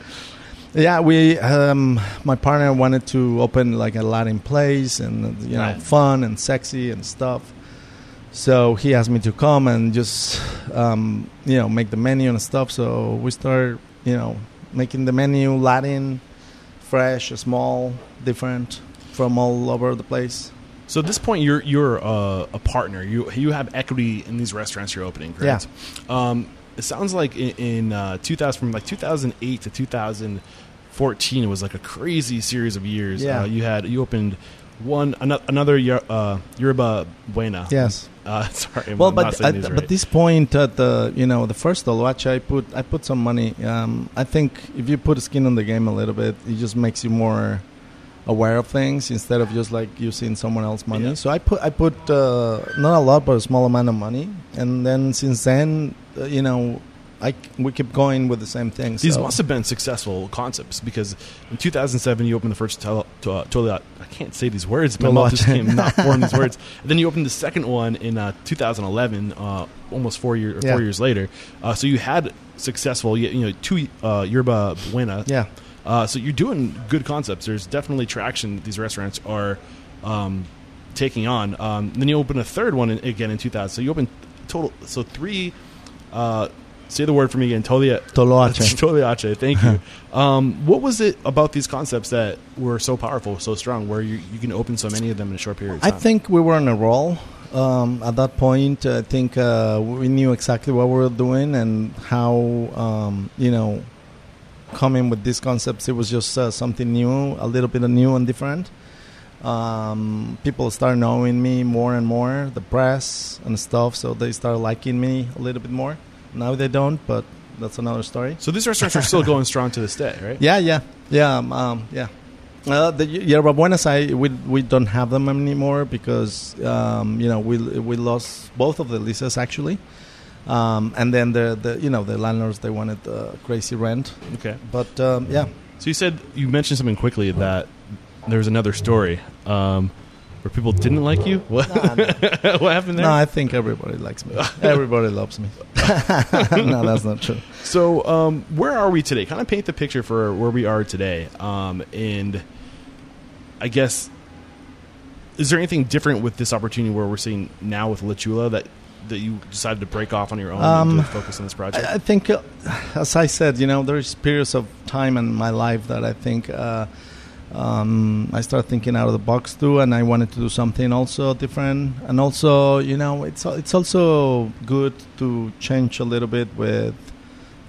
Yeah, we. Um, my partner wanted to open like a Latin place and you know Right. fun and sexy and stuff. So he asked me to come and just um, you know make the menu and stuff. So we started you know making the menu Latin, fresh, small, different from all over the place. So at this point, you're you're uh, a partner. You you have equity in these restaurants you're opening, correct? Um, it sounds like in, in uh, 2000, from like 2008 to 2014, it was like a crazy series of years. Yeah. Uh, you had you opened one another uh, Yerba Buena. Yes. Uh, sorry, I'm Well, not but at, these but this point at the you know the first Toloache, I put I put some money. Um, I think if you put skin on the game a little bit, it just makes you more aware of things instead of just like using someone else's money. Yeah. So I put I put uh, not a lot, but a small amount of money, and then since then, you know, I we keep going with the same things. These so. must have been successful concepts because in 2007 you opened the first tele, to, uh, totally I can't say these words. My mouth just came not forming these words. And then you opened the second one in uh, 2011, uh, almost four year, Yeah. four years later. Uh, so you had successful, you, you know, two uh, Yerba Buena. yeah. Uh, so you're doing good concepts. There's definitely traction that these restaurants are um, taking on. Um, then you open a third one in, again in 2000. So you open total. So three. Uh, say the word for me again. Tolia. Toloache. Toliache. Thank you. um, what was it about these concepts that were so powerful, so strong, where you, you can open so many of them in a short period of I think we were on a roll. Um, at that point, I think uh, we knew exactly what we were doing and how, um, you know, coming with these concepts, it was just uh, something new, a little bit of new and different. Um, people start knowing me more and more, the press and stuff, so they start liking me a little bit more. Now they don't, but that's another story. So these restaurants are still going strong to this day, right? Yeah, yeah, yeah, um, um, yeah. Uh, the Yerba Buenas, I we we don't have them anymore because um, you know we we lost both of the leases actually, um, and then the the you know the landlords they wanted uh, crazy rent, Okay. but um, yeah, So you said you mentioned something quickly that there was another story um, where people didn't like you. What, Nah, no. what happened there? no, I think everybody likes me. everybody loves me. no, that's not true. So, um, where are we today? Kind of paint the picture for where we are today. Um, and I guess, is there anything different with this opportunity where we're seeing now with La Chula that, that you decided to break off on your own Um, and to focus on this project? I, I think, uh, as I said, you know, there's periods of time in my life that I think uh, um, I start thinking out of the box too, and I wanted to do something also different. And also, you know, it's it's also good to change a little bit with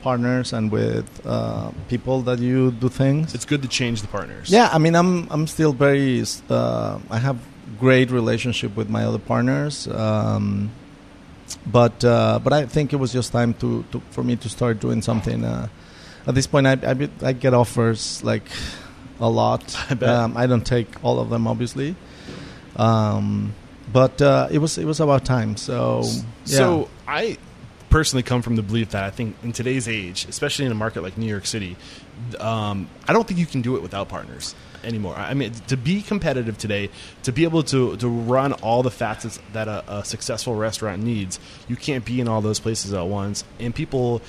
partners and with uh, people that you do things. it's good to change the partners. Yeah, I mean, I'm I'm still very. Uh, I have great relationship with my other partners, um, but uh, but I think it was just time to, to for me to start doing something. Uh, at this point, I, I I get offers like a lot. I bet. Um, I don't take all of them, obviously, um, but uh, it was it was about time. So yeah. So I personally come from the belief that I think in today's age, especially in a market like New York City, um, I don't think you can do it without partners anymore. I mean, to be competitive today, to be able to to run all the facets that a, a successful restaurant needs, you can't be in all those places at once. And people.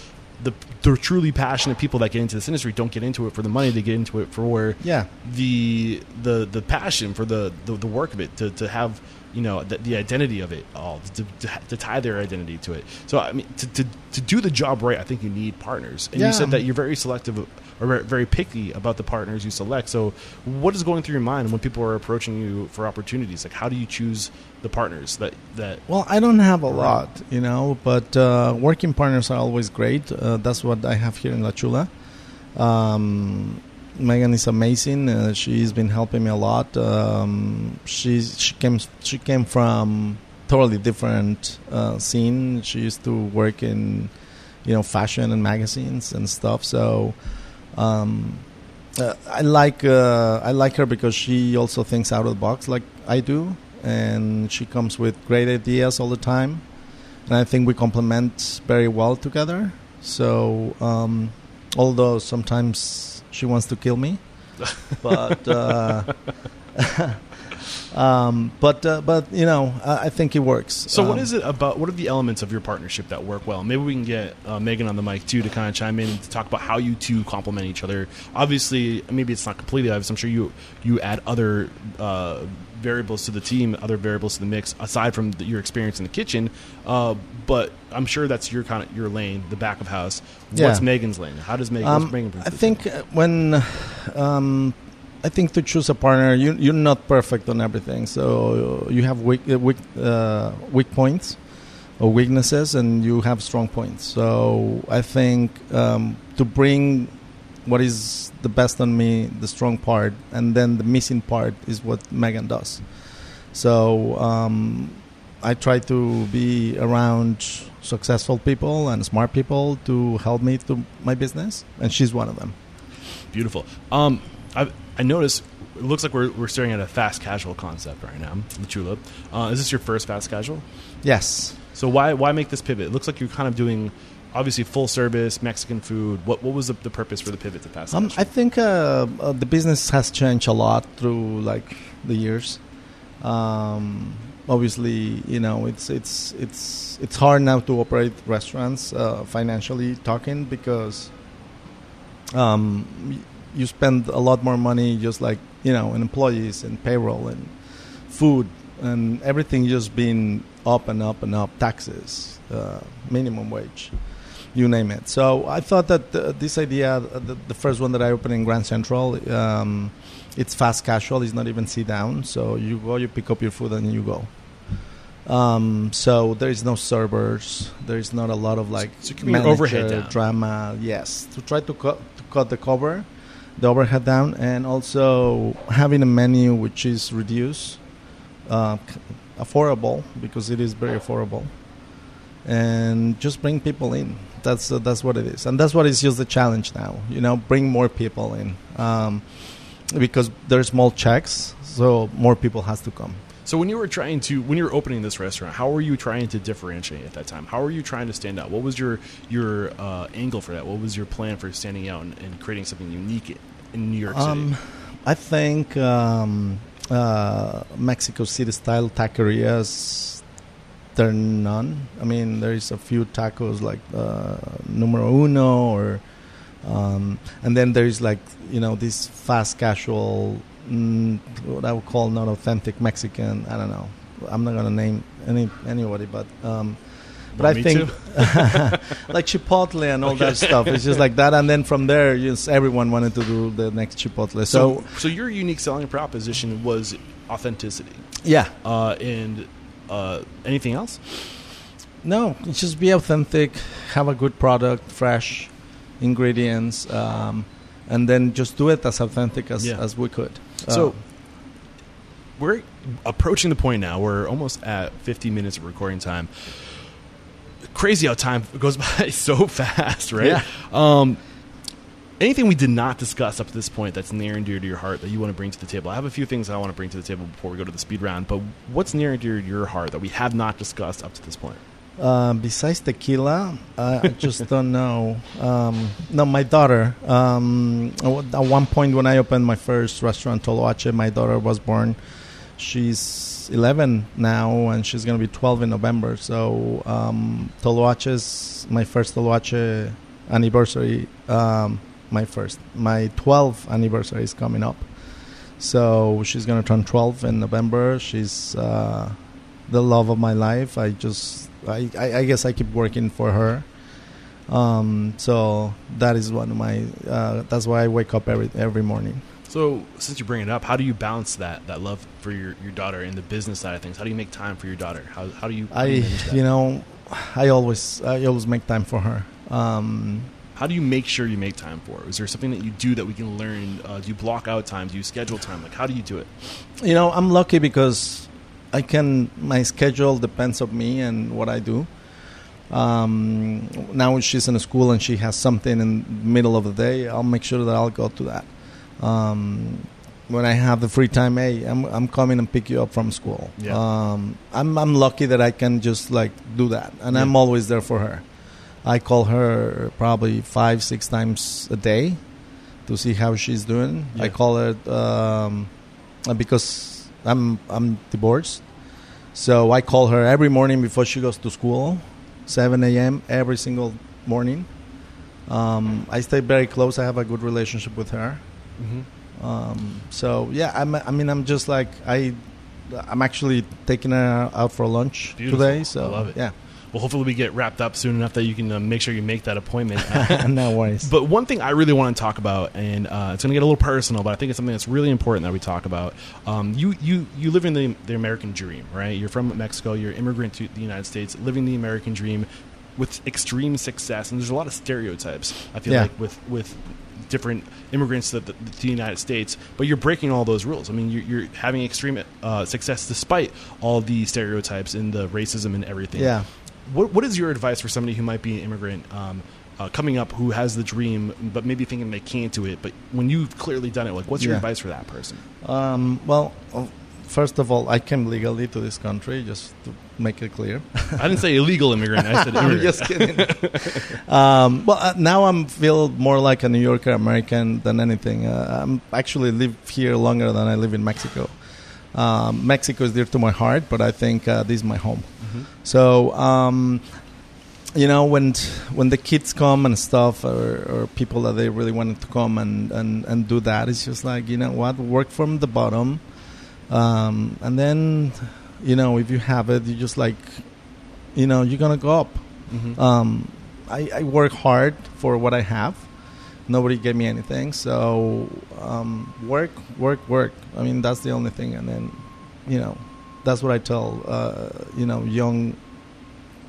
The, the truly passionate people that get into this industry don't get into it for the money; they get into it for yeah. the the the passion for the the, the work of it to, to have you know the, the identity of it all to, to, to tie their identity to it so i mean to, to, to do the job right i think you need partners and Yeah. you said that you're very selective or very- picky about the partners you select so what is going through your mind when people are approaching you for opportunities like how do you choose the partners that that Well, I don't have a lot, you know, but uh, working partners are always great. Uh, that's what I have here in La Chula. Um, Megan is amazing. Uh, she's been helping me a lot. Um, she's she came she came from totally different uh, scene. She used to work in you know fashion and magazines and stuff. So um, uh, I like uh, I like her because she also thinks out of the box like I do, and she comes with great ideas all the time, and I think we complement very well together. So um, although sometimes she wants to kill me, but uh, Um, but uh, but you know, I, I think it works. So, what Um, is it about? What are the elements of your partnership that work well? Maybe we can get uh, Megan on the mic too to kind of chime in and to talk about how you two complement each other. Obviously, maybe it's not completely obvious. I'm sure you you add other uh, variables to the team, other variables to the mix aside from the, your experience in the kitchen. Uh, but I'm sure that's your kind of your lane, the back of house. What's Megan's lane? How does Megan? Um, Megan I think uh, when um, I think to choose a partner, you you're not perfect on everything. So you have weak uh, weak uh, weak points or weaknesses, and you have strong points. So I think um, to bring what is the best on me, the strong part, and then the missing part is what Megan does. So um, I try to be around successful people and smart people to help me to my business, and she's one of them. Beautiful. Um, I I noticed. It looks like we're, we're staring at a fast casual concept right now, the Tulip. Uh, is this your first fast casual? Yes. So why why make this pivot? It looks like you're kind of doing obviously full service Mexican food. What what was the, the purpose for the pivot to fast Um. I think uh, uh, the business has changed a lot through like the years. Um, obviously, you know, it's it's it's it's hard now to operate restaurants uh, financially talking because um, you spend a lot more money just like you know in employees and payroll and food and everything just being up and up and up taxes uh, minimum wage you name it. So i thought that uh, this idea uh, the, the first one that i opened in grand central um, it's fast casual it's not even sit down. So you go you pick up your food and you go. Um, so there is no servers there is not a lot of like So overhead down. drama yes. To try to cut to cut the cover the overhead down and also having a menu which is reduced uh, affordable because it is very affordable and just bring people in that's uh, that's what it is and that's what is just the challenge now you know bring more people in um, because there's small checks so more people has to come so when you were trying to when you were opening this restaurant, how were you trying to differentiate at that time? How were you trying to stand out? What was your your uh, angle for that? What was your plan for standing out and, and creating something unique in New York City? Um, I think um, uh, Mexico City style taquerias. There are none. I mean, there is a few tacos like uh, Numero Uno, or um, and then there is like you know this fast casual, mm, what I would call not authentic Mexican. I don't know. I'm not gonna name any anybody, but um, but I think like Chipotle and all that stuff. It's just like that, and then from there, just everyone wanted to do the next Chipotle. So, so so your unique selling proposition was authenticity. yeah, Uh, and uh, anything else? no, just be authentic, have a good product, fresh ingredients, um, and then just do it as authentic as, Yeah. as we could. So Uh, we're approaching the point now. We're almost at 50 minutes of recording time. Crazy how time goes by so fast, right? Yeah. Um, anything we did not discuss up to this point that's near and dear to your heart that you want to bring to the table? I have a few things I want to bring to the table before we go to the speed round, but what's near and dear to your heart that we have not discussed up to this point? Uh, besides tequila, I just don't know. Um, no, my daughter. Um, at one point, when I opened my first restaurant, Toloache, my daughter was born. She's 11 now, and she's going to be 12 in November. So, um, Toloache's my first Toloache anniversary. Um, my first, my 12th anniversary is coming up. So she's going to turn 12 in November. She's uh, the love of my life. I just, I, I, I guess I keep working for her. Um, so that is one of my. Uh, that's why I wake up every every morning. So, since you bring it up, how do you balance that that love for your, your daughter and the business side of things? How do you make time for your daughter? How, how do you? I, you know, I always I always make time for her. Um, How do you make sure you make time for it? Is there something that you do that we can learn? Uh, do you block out time? Do you schedule time? Like, how do you do it? you know, I'm lucky because I can. My schedule depends on me and what I do. Um, now she's in a school and she has something in the middle of the day. I'll make sure that I'll go to that. Um, when I have the free time, hey, I'm I'm coming and pick you up from school. Yeah. Um, I'm I'm lucky that I can just like do that, and I'm always there for her. I call her probably five six times a day to see how she's doing. I call her um, because I'm I'm divorced, so I call her every morning before she goes to school, 7 a.m. every single morning. Um, I stay very close. I have a good relationship with her. Mm-hmm. Um, so yeah, I'm, I mean, I'm just like I, I'm actually taking her out for lunch Beautiful. today. So I love it. Yeah, Well, hopefully we get wrapped up soon enough that you can uh, make sure you make that appointment. no worries. But one thing I really want to talk about, and uh, it's going to get a little personal, but I think it's something that's really important that we talk about. Um, you, you, you live in the, the American dream, right? You're from Mexico. You're an immigrant to the United States, living the American dream with extreme success. And there's a lot of stereotypes. I feel Yeah. like with with different immigrants to the, to the United States, but you're breaking all those rules. I mean, you're, you're having extreme uh, success despite all the stereotypes and the racism and everything yeah. What what is your advice for somebody who might be an immigrant um, uh, coming up who has the dream but maybe thinking they can't do it but when you've clearly done it like what's your Yeah. advice for that person Um, well, uh, first of all, I came legally to this country, just to make it clear. i didn't say illegal immigrant i said I'm just kidding. um, well, uh, now I'm feel more like a New Yorker American than anything. Uh, I'm actually live here longer than I live in Mexico. Um, Mexico is dear to my heart, but I think uh, this is my home. So, um, you know, when when the kids come and stuff, or, or people that they really wanted to come and, and, and do that, it's just like you know what, work from the bottom, um, and then you know if you have it, you just like, you know, you're gonna go up. Mhm. Um, I, I work hard for what I have. Nobody gave me anything, so um, work, work, work. I mean, that's the only thing. And then, you know, that's what I tell uh, you know young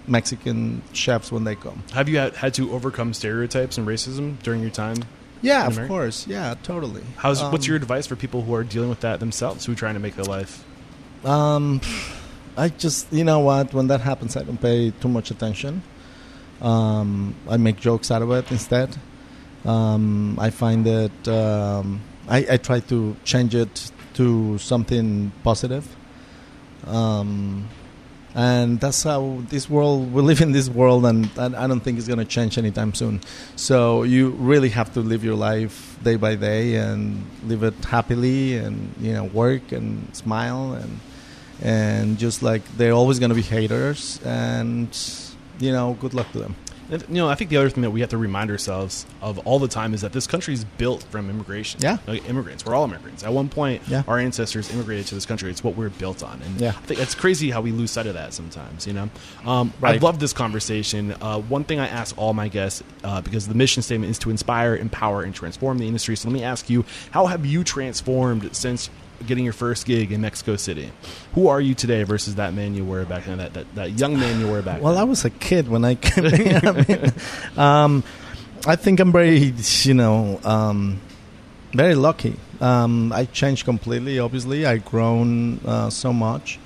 Mexican chefs when they come. have you had, to overcome stereotypes and racism during your time Yeah, of course. Yeah, totally. how's what's Um, your advice for people who are dealing with that themselves who are trying to make their life Um, I just, you know what? When that happens, I don't pay too much attention. Um, I make jokes out of it instead. Um, I find that um, I, I try to change it to something positive. Um, and that's how this world we live in this world and, and i don't think it's going to change anytime soon. So you really have to live your life day by day and live it happily and you know work and smile and and just like they're always going to be haters and you know good luck to them you know i think the other thing that we have to remind ourselves of all the time is that this country is built from immigration. Yeah. like immigrants. We're all immigrants. At one point Yeah. our ancestors immigrated to this country. It's what we're built on. And Yeah. I think it's crazy how we lose sight of that sometimes you know? Um, i love this conversation. Uh, one thing i ask all my guests uh, because the mission statement is to inspire empower and transform the industry. So let me ask you how have you transformed since getting your first gig in mexico city. Who are you today versus that man you were back then that, that, that young man you were back well then? I was a kid when i came. I, mean, um, I think i'm very you know um, very lucky. Um, i changed completely obviously. I've grown uh, so much.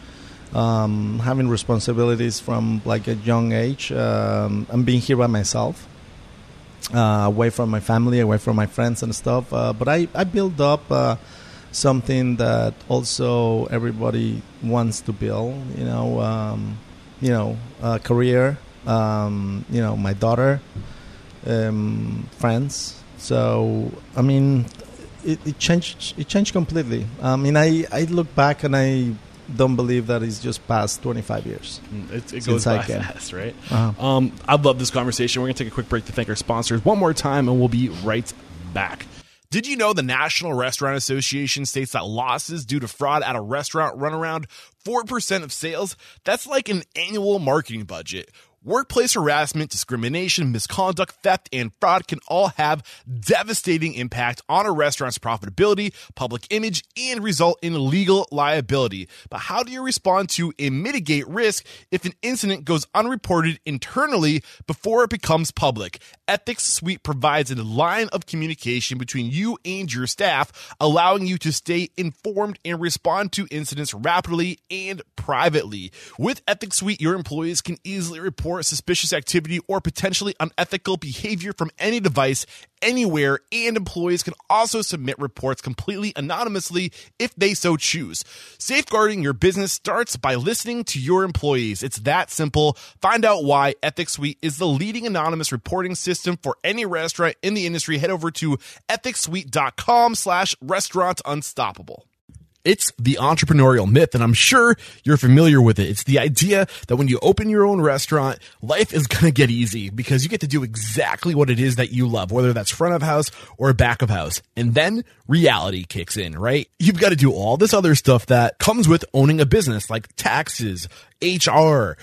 Um, having responsibilities from like a young age um, and being here by myself uh, away from my family away from my friends and stuff uh, but i, I built up uh, something that also everybody wants to build you know um, you know uh, career um, you know my daughter um, friends so i mean it, it changed it changed completely i mean I, I look back and i don't believe that it's just past 25 years Mm, It, it goes by fast, right? Uh-huh. Um, I love this conversation. We're going to take a quick break to thank our sponsors one more time, and we'll be right back. Did you know the National Restaurant Association states that losses due to fraud at a restaurant run around 4% of sales? That's like an annual marketing budget. Workplace harassment, discrimination, misconduct, theft, and fraud can all have devastating impact on a restaurant's profitability, public image, and result in legal liability. But how do you respond to and mitigate risk if an incident goes unreported internally before it becomes public? Ethics Suite provides a line of communication between you and your staff, allowing you to stay informed and respond to incidents rapidly and privately. With Ethics Suite, your employees can easily report suspicious activity or potentially unethical behavior from any device anywhere, and employees can also submit reports completely anonymously if they so choose. Safeguarding your business starts by listening to your employees. It's that simple. Find out why Ethics Suite is the leading anonymous reporting system for any restaurant in the industry. Head over to ethicssuite.com slash restaurant unstoppable. It's the entrepreneurial myth, and I'm sure you're familiar with it. It's the idea that when you open your own restaurant, life is going to get easy because you get to do exactly what it is that you love, whether that's front of house or back of house. And then reality kicks in, right? You've got to do all this other stuff that comes with owning a business like taxes, HR,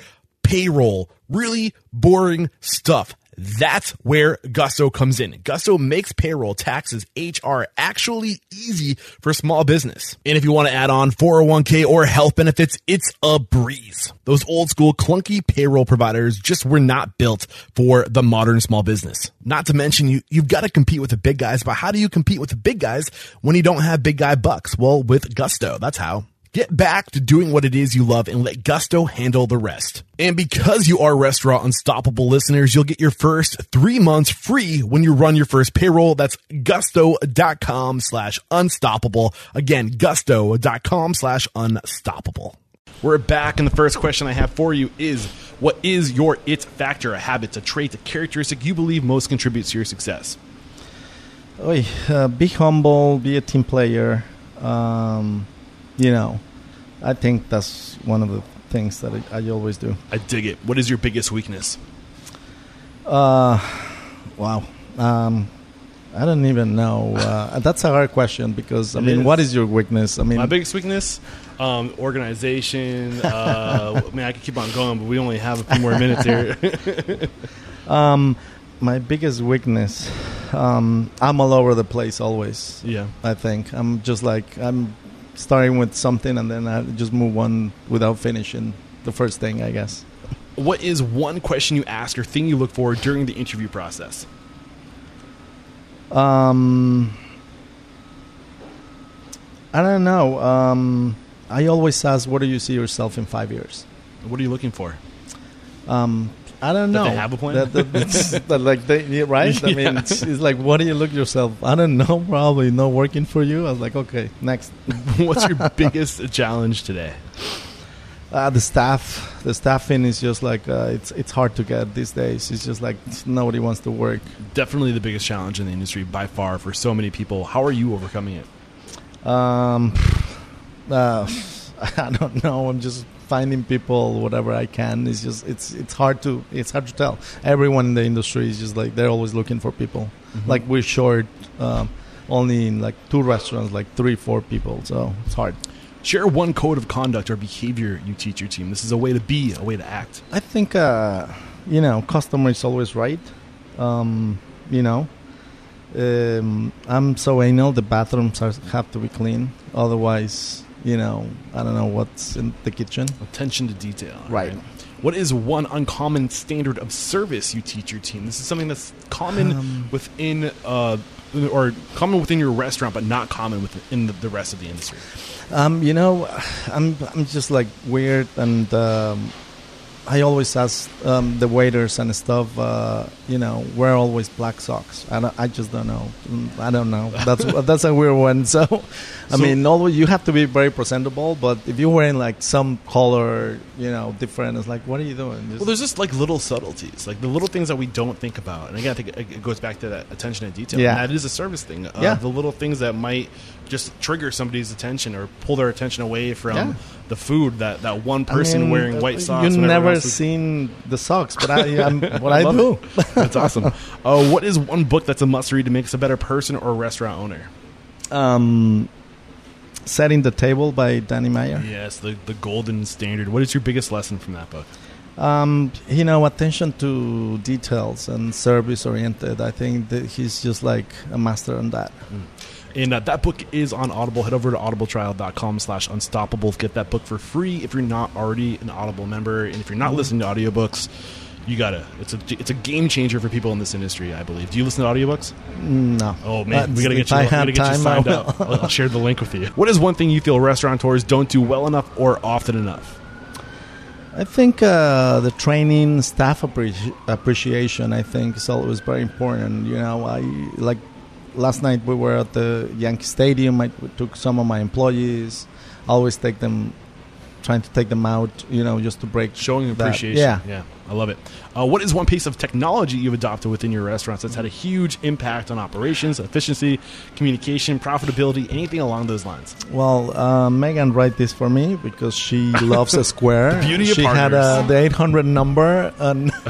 payroll, really boring stuff. That's where Gusto comes in. Gusto makes payroll, taxes, HR actually easy for small business. And if you want to add on 401k or health benefits, it's a breeze. Those old school clunky payroll providers just were not built for the modern small business. Not to mention you, you've got to compete with the big guys, but how do you compete with the big guys when you don't have big guy bucks? Well, with Gusto, that's how. Get back to doing what it is you love and let Gusto handle the rest. And because you are Restaurant Unstoppable listeners, you'll get your first three months free when you run your first payroll. That's gusto.com slash unstoppable. Again, gusto.com slash unstoppable. We're back, and the first question I have for you is What is your it factor, a habit, a trait, a characteristic you believe most contributes to your success? Oy, uh, be humble, be a team player. Um, you know, I think that's one of the things that I, I always do. I dig it. What is your biggest weakness? Uh, wow. Um, I don't even know. Uh, that's a hard question because I It mean, is. what is your weakness? I mean, My biggest weakness, um, organization. Uh, I mean, I could keep on going, but we only have a few more minutes here. um, my biggest weakness. Um, I'm all over the place always. yeah. I think I'm just like I'm starting with something and then I just move on without finishing the first thing. I guess. What is one question you ask or thing you look for during the interview process? Um, I don't know. Um, I always ask, "What do you see yourself in five years?" What are you looking for? Um, I don't That know. they have a plan? That, that, that, like they, yeah, right? I mean, it's, it's like, what do you look yourself? I don't know. Probably not working for you. I was like, okay, next. What's your biggest challenge today? Uh, the staff, the staffing is just like uh, it's it's hard to get these days. It's just like nobody wants to work. Definitely the biggest challenge in the industry by far for so many people. How are you overcoming it? Um, uh, I don't know. I'm just finding people whatever I can. It's just it's it's hard to it's hard to tell. Everyone in the industry is just like they're always looking for people. Like we're short, um, only in like two restaurants, like three four people. So it's hard. Share one code of conduct or behavior you teach your team. This is a way to be, a way to act. I think uh, you know customer is always right. Um, you know, um, I'm so anal. The bathrooms are, have to be clean. Otherwise, you know, I don't know what's in the kitchen. Attention to detail. Right. What is one uncommon standard of service you teach your team? This is something that's common Um, within, uh, or common within your restaurant, but not common within the, the rest of the industry. Um, you know, I'm I'm just like weird, and um, I always ask um, the waiters and stuff. Uh, you know, wear always black socks. I I just don't know. Mm, I don't know. That's that's a weird one. So, I So- mean, always you have to be very presentable. But if you're wearing like some color, you know, different, it's like, what are you doing? Just- Well, there's just like little subtleties, like the little things that we don't think about. And again, I think it it goes back to that attention to detail. Yeah. And that is a service thing. Uh, Yeah. The little things that might just trigger somebody's attention or pull their attention away from Yeah. the food that, that one I person mean, wearing white socks. You've never seen the socks, but I, I'm, what I, love do. it. That's awesome. Uh, what is one book that's a must read to make us a better person or restaurant owner? Um, setting the table by Danny Meyer. Yes, the, the golden standard. What is your biggest lesson from that book? Um, you know, attention to details and service oriented. I think that he's just like a master on that. And uh, that book is on Audible. Head over to audibletrial.com slash unstoppable. Get that book for free if you're not already an Audible member. And if you're not listening to audiobooks, you gotta. It's a it's a game changer for people in this industry, I believe. Do you listen to audiobooks? No. Oh man, we gotta get you. I have get you time, signed I up. I'll, I'll share the link with you. What is one thing you feel restaurateurs don't do well enough or often enough? I think uh, the training, staff appreci- appreciation, I think is always very important. You know, I like last night we were at the Yankee Stadium. I took some of my employees. I always take them, trying to take them out. You know, just to break Showing that. appreciation. Yeah, yeah. I love it. Uh, what is one piece of technology you've adopted within your restaurants that's had a huge impact on operations, efficiency, communication, profitability, anything along those lines? Well, uh, Megan write this for me because she loves a square. The beauty of she had uh, the 800 number on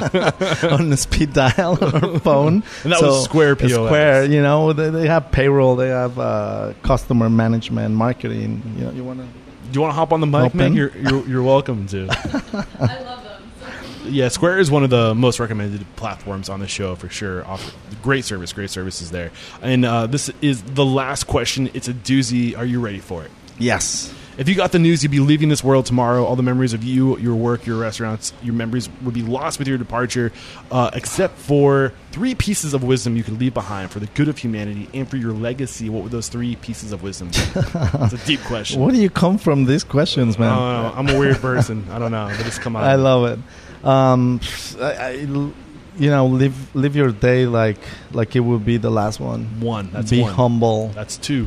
on the speed dial on her phone. And that was Square a POS. Square, you know, they, they have payroll, they have uh, customer management, marketing. You know, you want to. Do you want to hop on the mic, Open. Meg? You're, you're, you're welcome to. I love them. So Yeah, Square is one of the most recommended platforms on the show for sure. Offer great service, great services there. And uh, this is the last question. It's a doozy. Are you ready for it? Yes. If you got the news, you'd be leaving this world tomorrow. All the memories of you, your work, your restaurants, your memories would be lost with your departure, uh, except for three pieces of wisdom you could leave behind for the good of humanity and for your legacy. What would those three pieces of wisdom be? it's a deep question. Where do you come from these questions, I man? don't know. I'm a weird person. I don't know. They just come out. I love it. Um, I, I- you know, live live your day like like it would be the last one. one. That's be one. humble. That's two.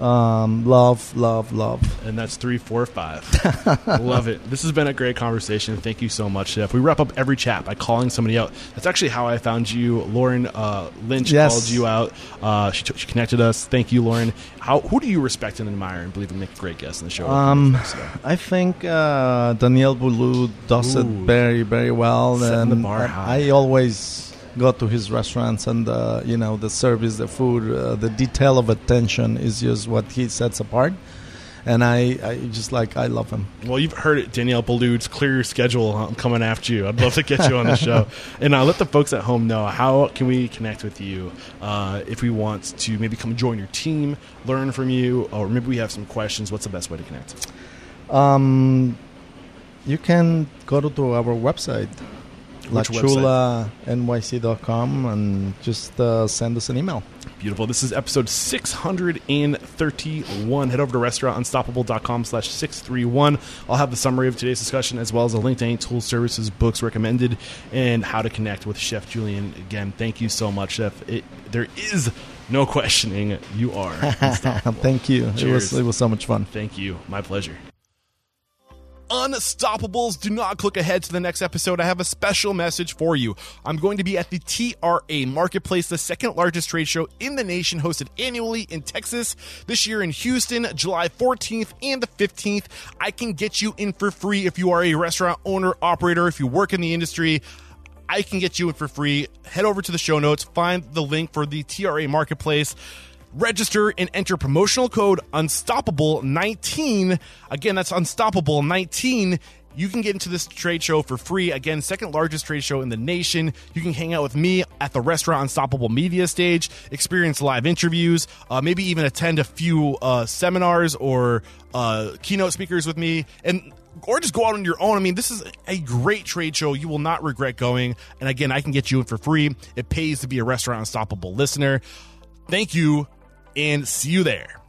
Um, love, love, love. And that's three, four, five. Love it. This has been a great conversation. Thank you so much, Jeff. We wrap up every chat by calling somebody out. That's actually how I found you. Lauren uh, Lynch Yes. called you out. Uh, she, she connected us. Thank you, Lauren. How who do you respect and admire and believe would make a great guest in the show? Um, I think uh, Daniel Boulud does it very, very well. Setting the and bar high. I always go to his restaurants, and uh, you know, the service, the food, uh, the detail of attention is just what he sets apart. And I, I just like I love him. Well, you've heard it, Daniel Boulud's clear your schedule. I'm coming after you. I'd love to get you on the show. And uh, let the folks at home know how can we connect with you uh, if we want to maybe come join your team, learn from you, or maybe we have some questions. What's the best way to connect? Um, you can go to, to our website, website? lachulanyc.com, and just uh, send us an email. Beautiful. This is episode 631. Head over to restaurantunstoppable.com slash 631. I'll have the summary of today's discussion as well as a link to any tools, services, books recommended, and how to connect with Chef Julian. Again, thank you so much, Chef. It, there is no questioning you are. Thank you. It was it was so much fun. Thank you. My pleasure. Unstoppables, do not click ahead to the next episode. I have a special message for you. I'm going to be at the TRA Marketplace, the second largest trade show in the nation, hosted annually in Texas. This year in Houston, July 14th and the 15th. I can get you in for free if you are a restaurant owner, operator, if you work in the industry. I can get you in for free. Head over to the show notes, find the link for the TRA Marketplace. Register and enter promotional code Unstoppable19. Again, that's Unstoppable19. You can get into this trade show for free. Again, second largest trade show in the nation. You can hang out with me at the Restaurant Unstoppable Media stage, experience live interviews, uh, maybe even attend a few uh, seminars or uh, keynote speakers with me, and or just go out on your own. I mean, this is a great trade show. You will not regret going. And again, I can get you in for free. It pays to be a Restaurant Unstoppable listener. Thank you, and see you there.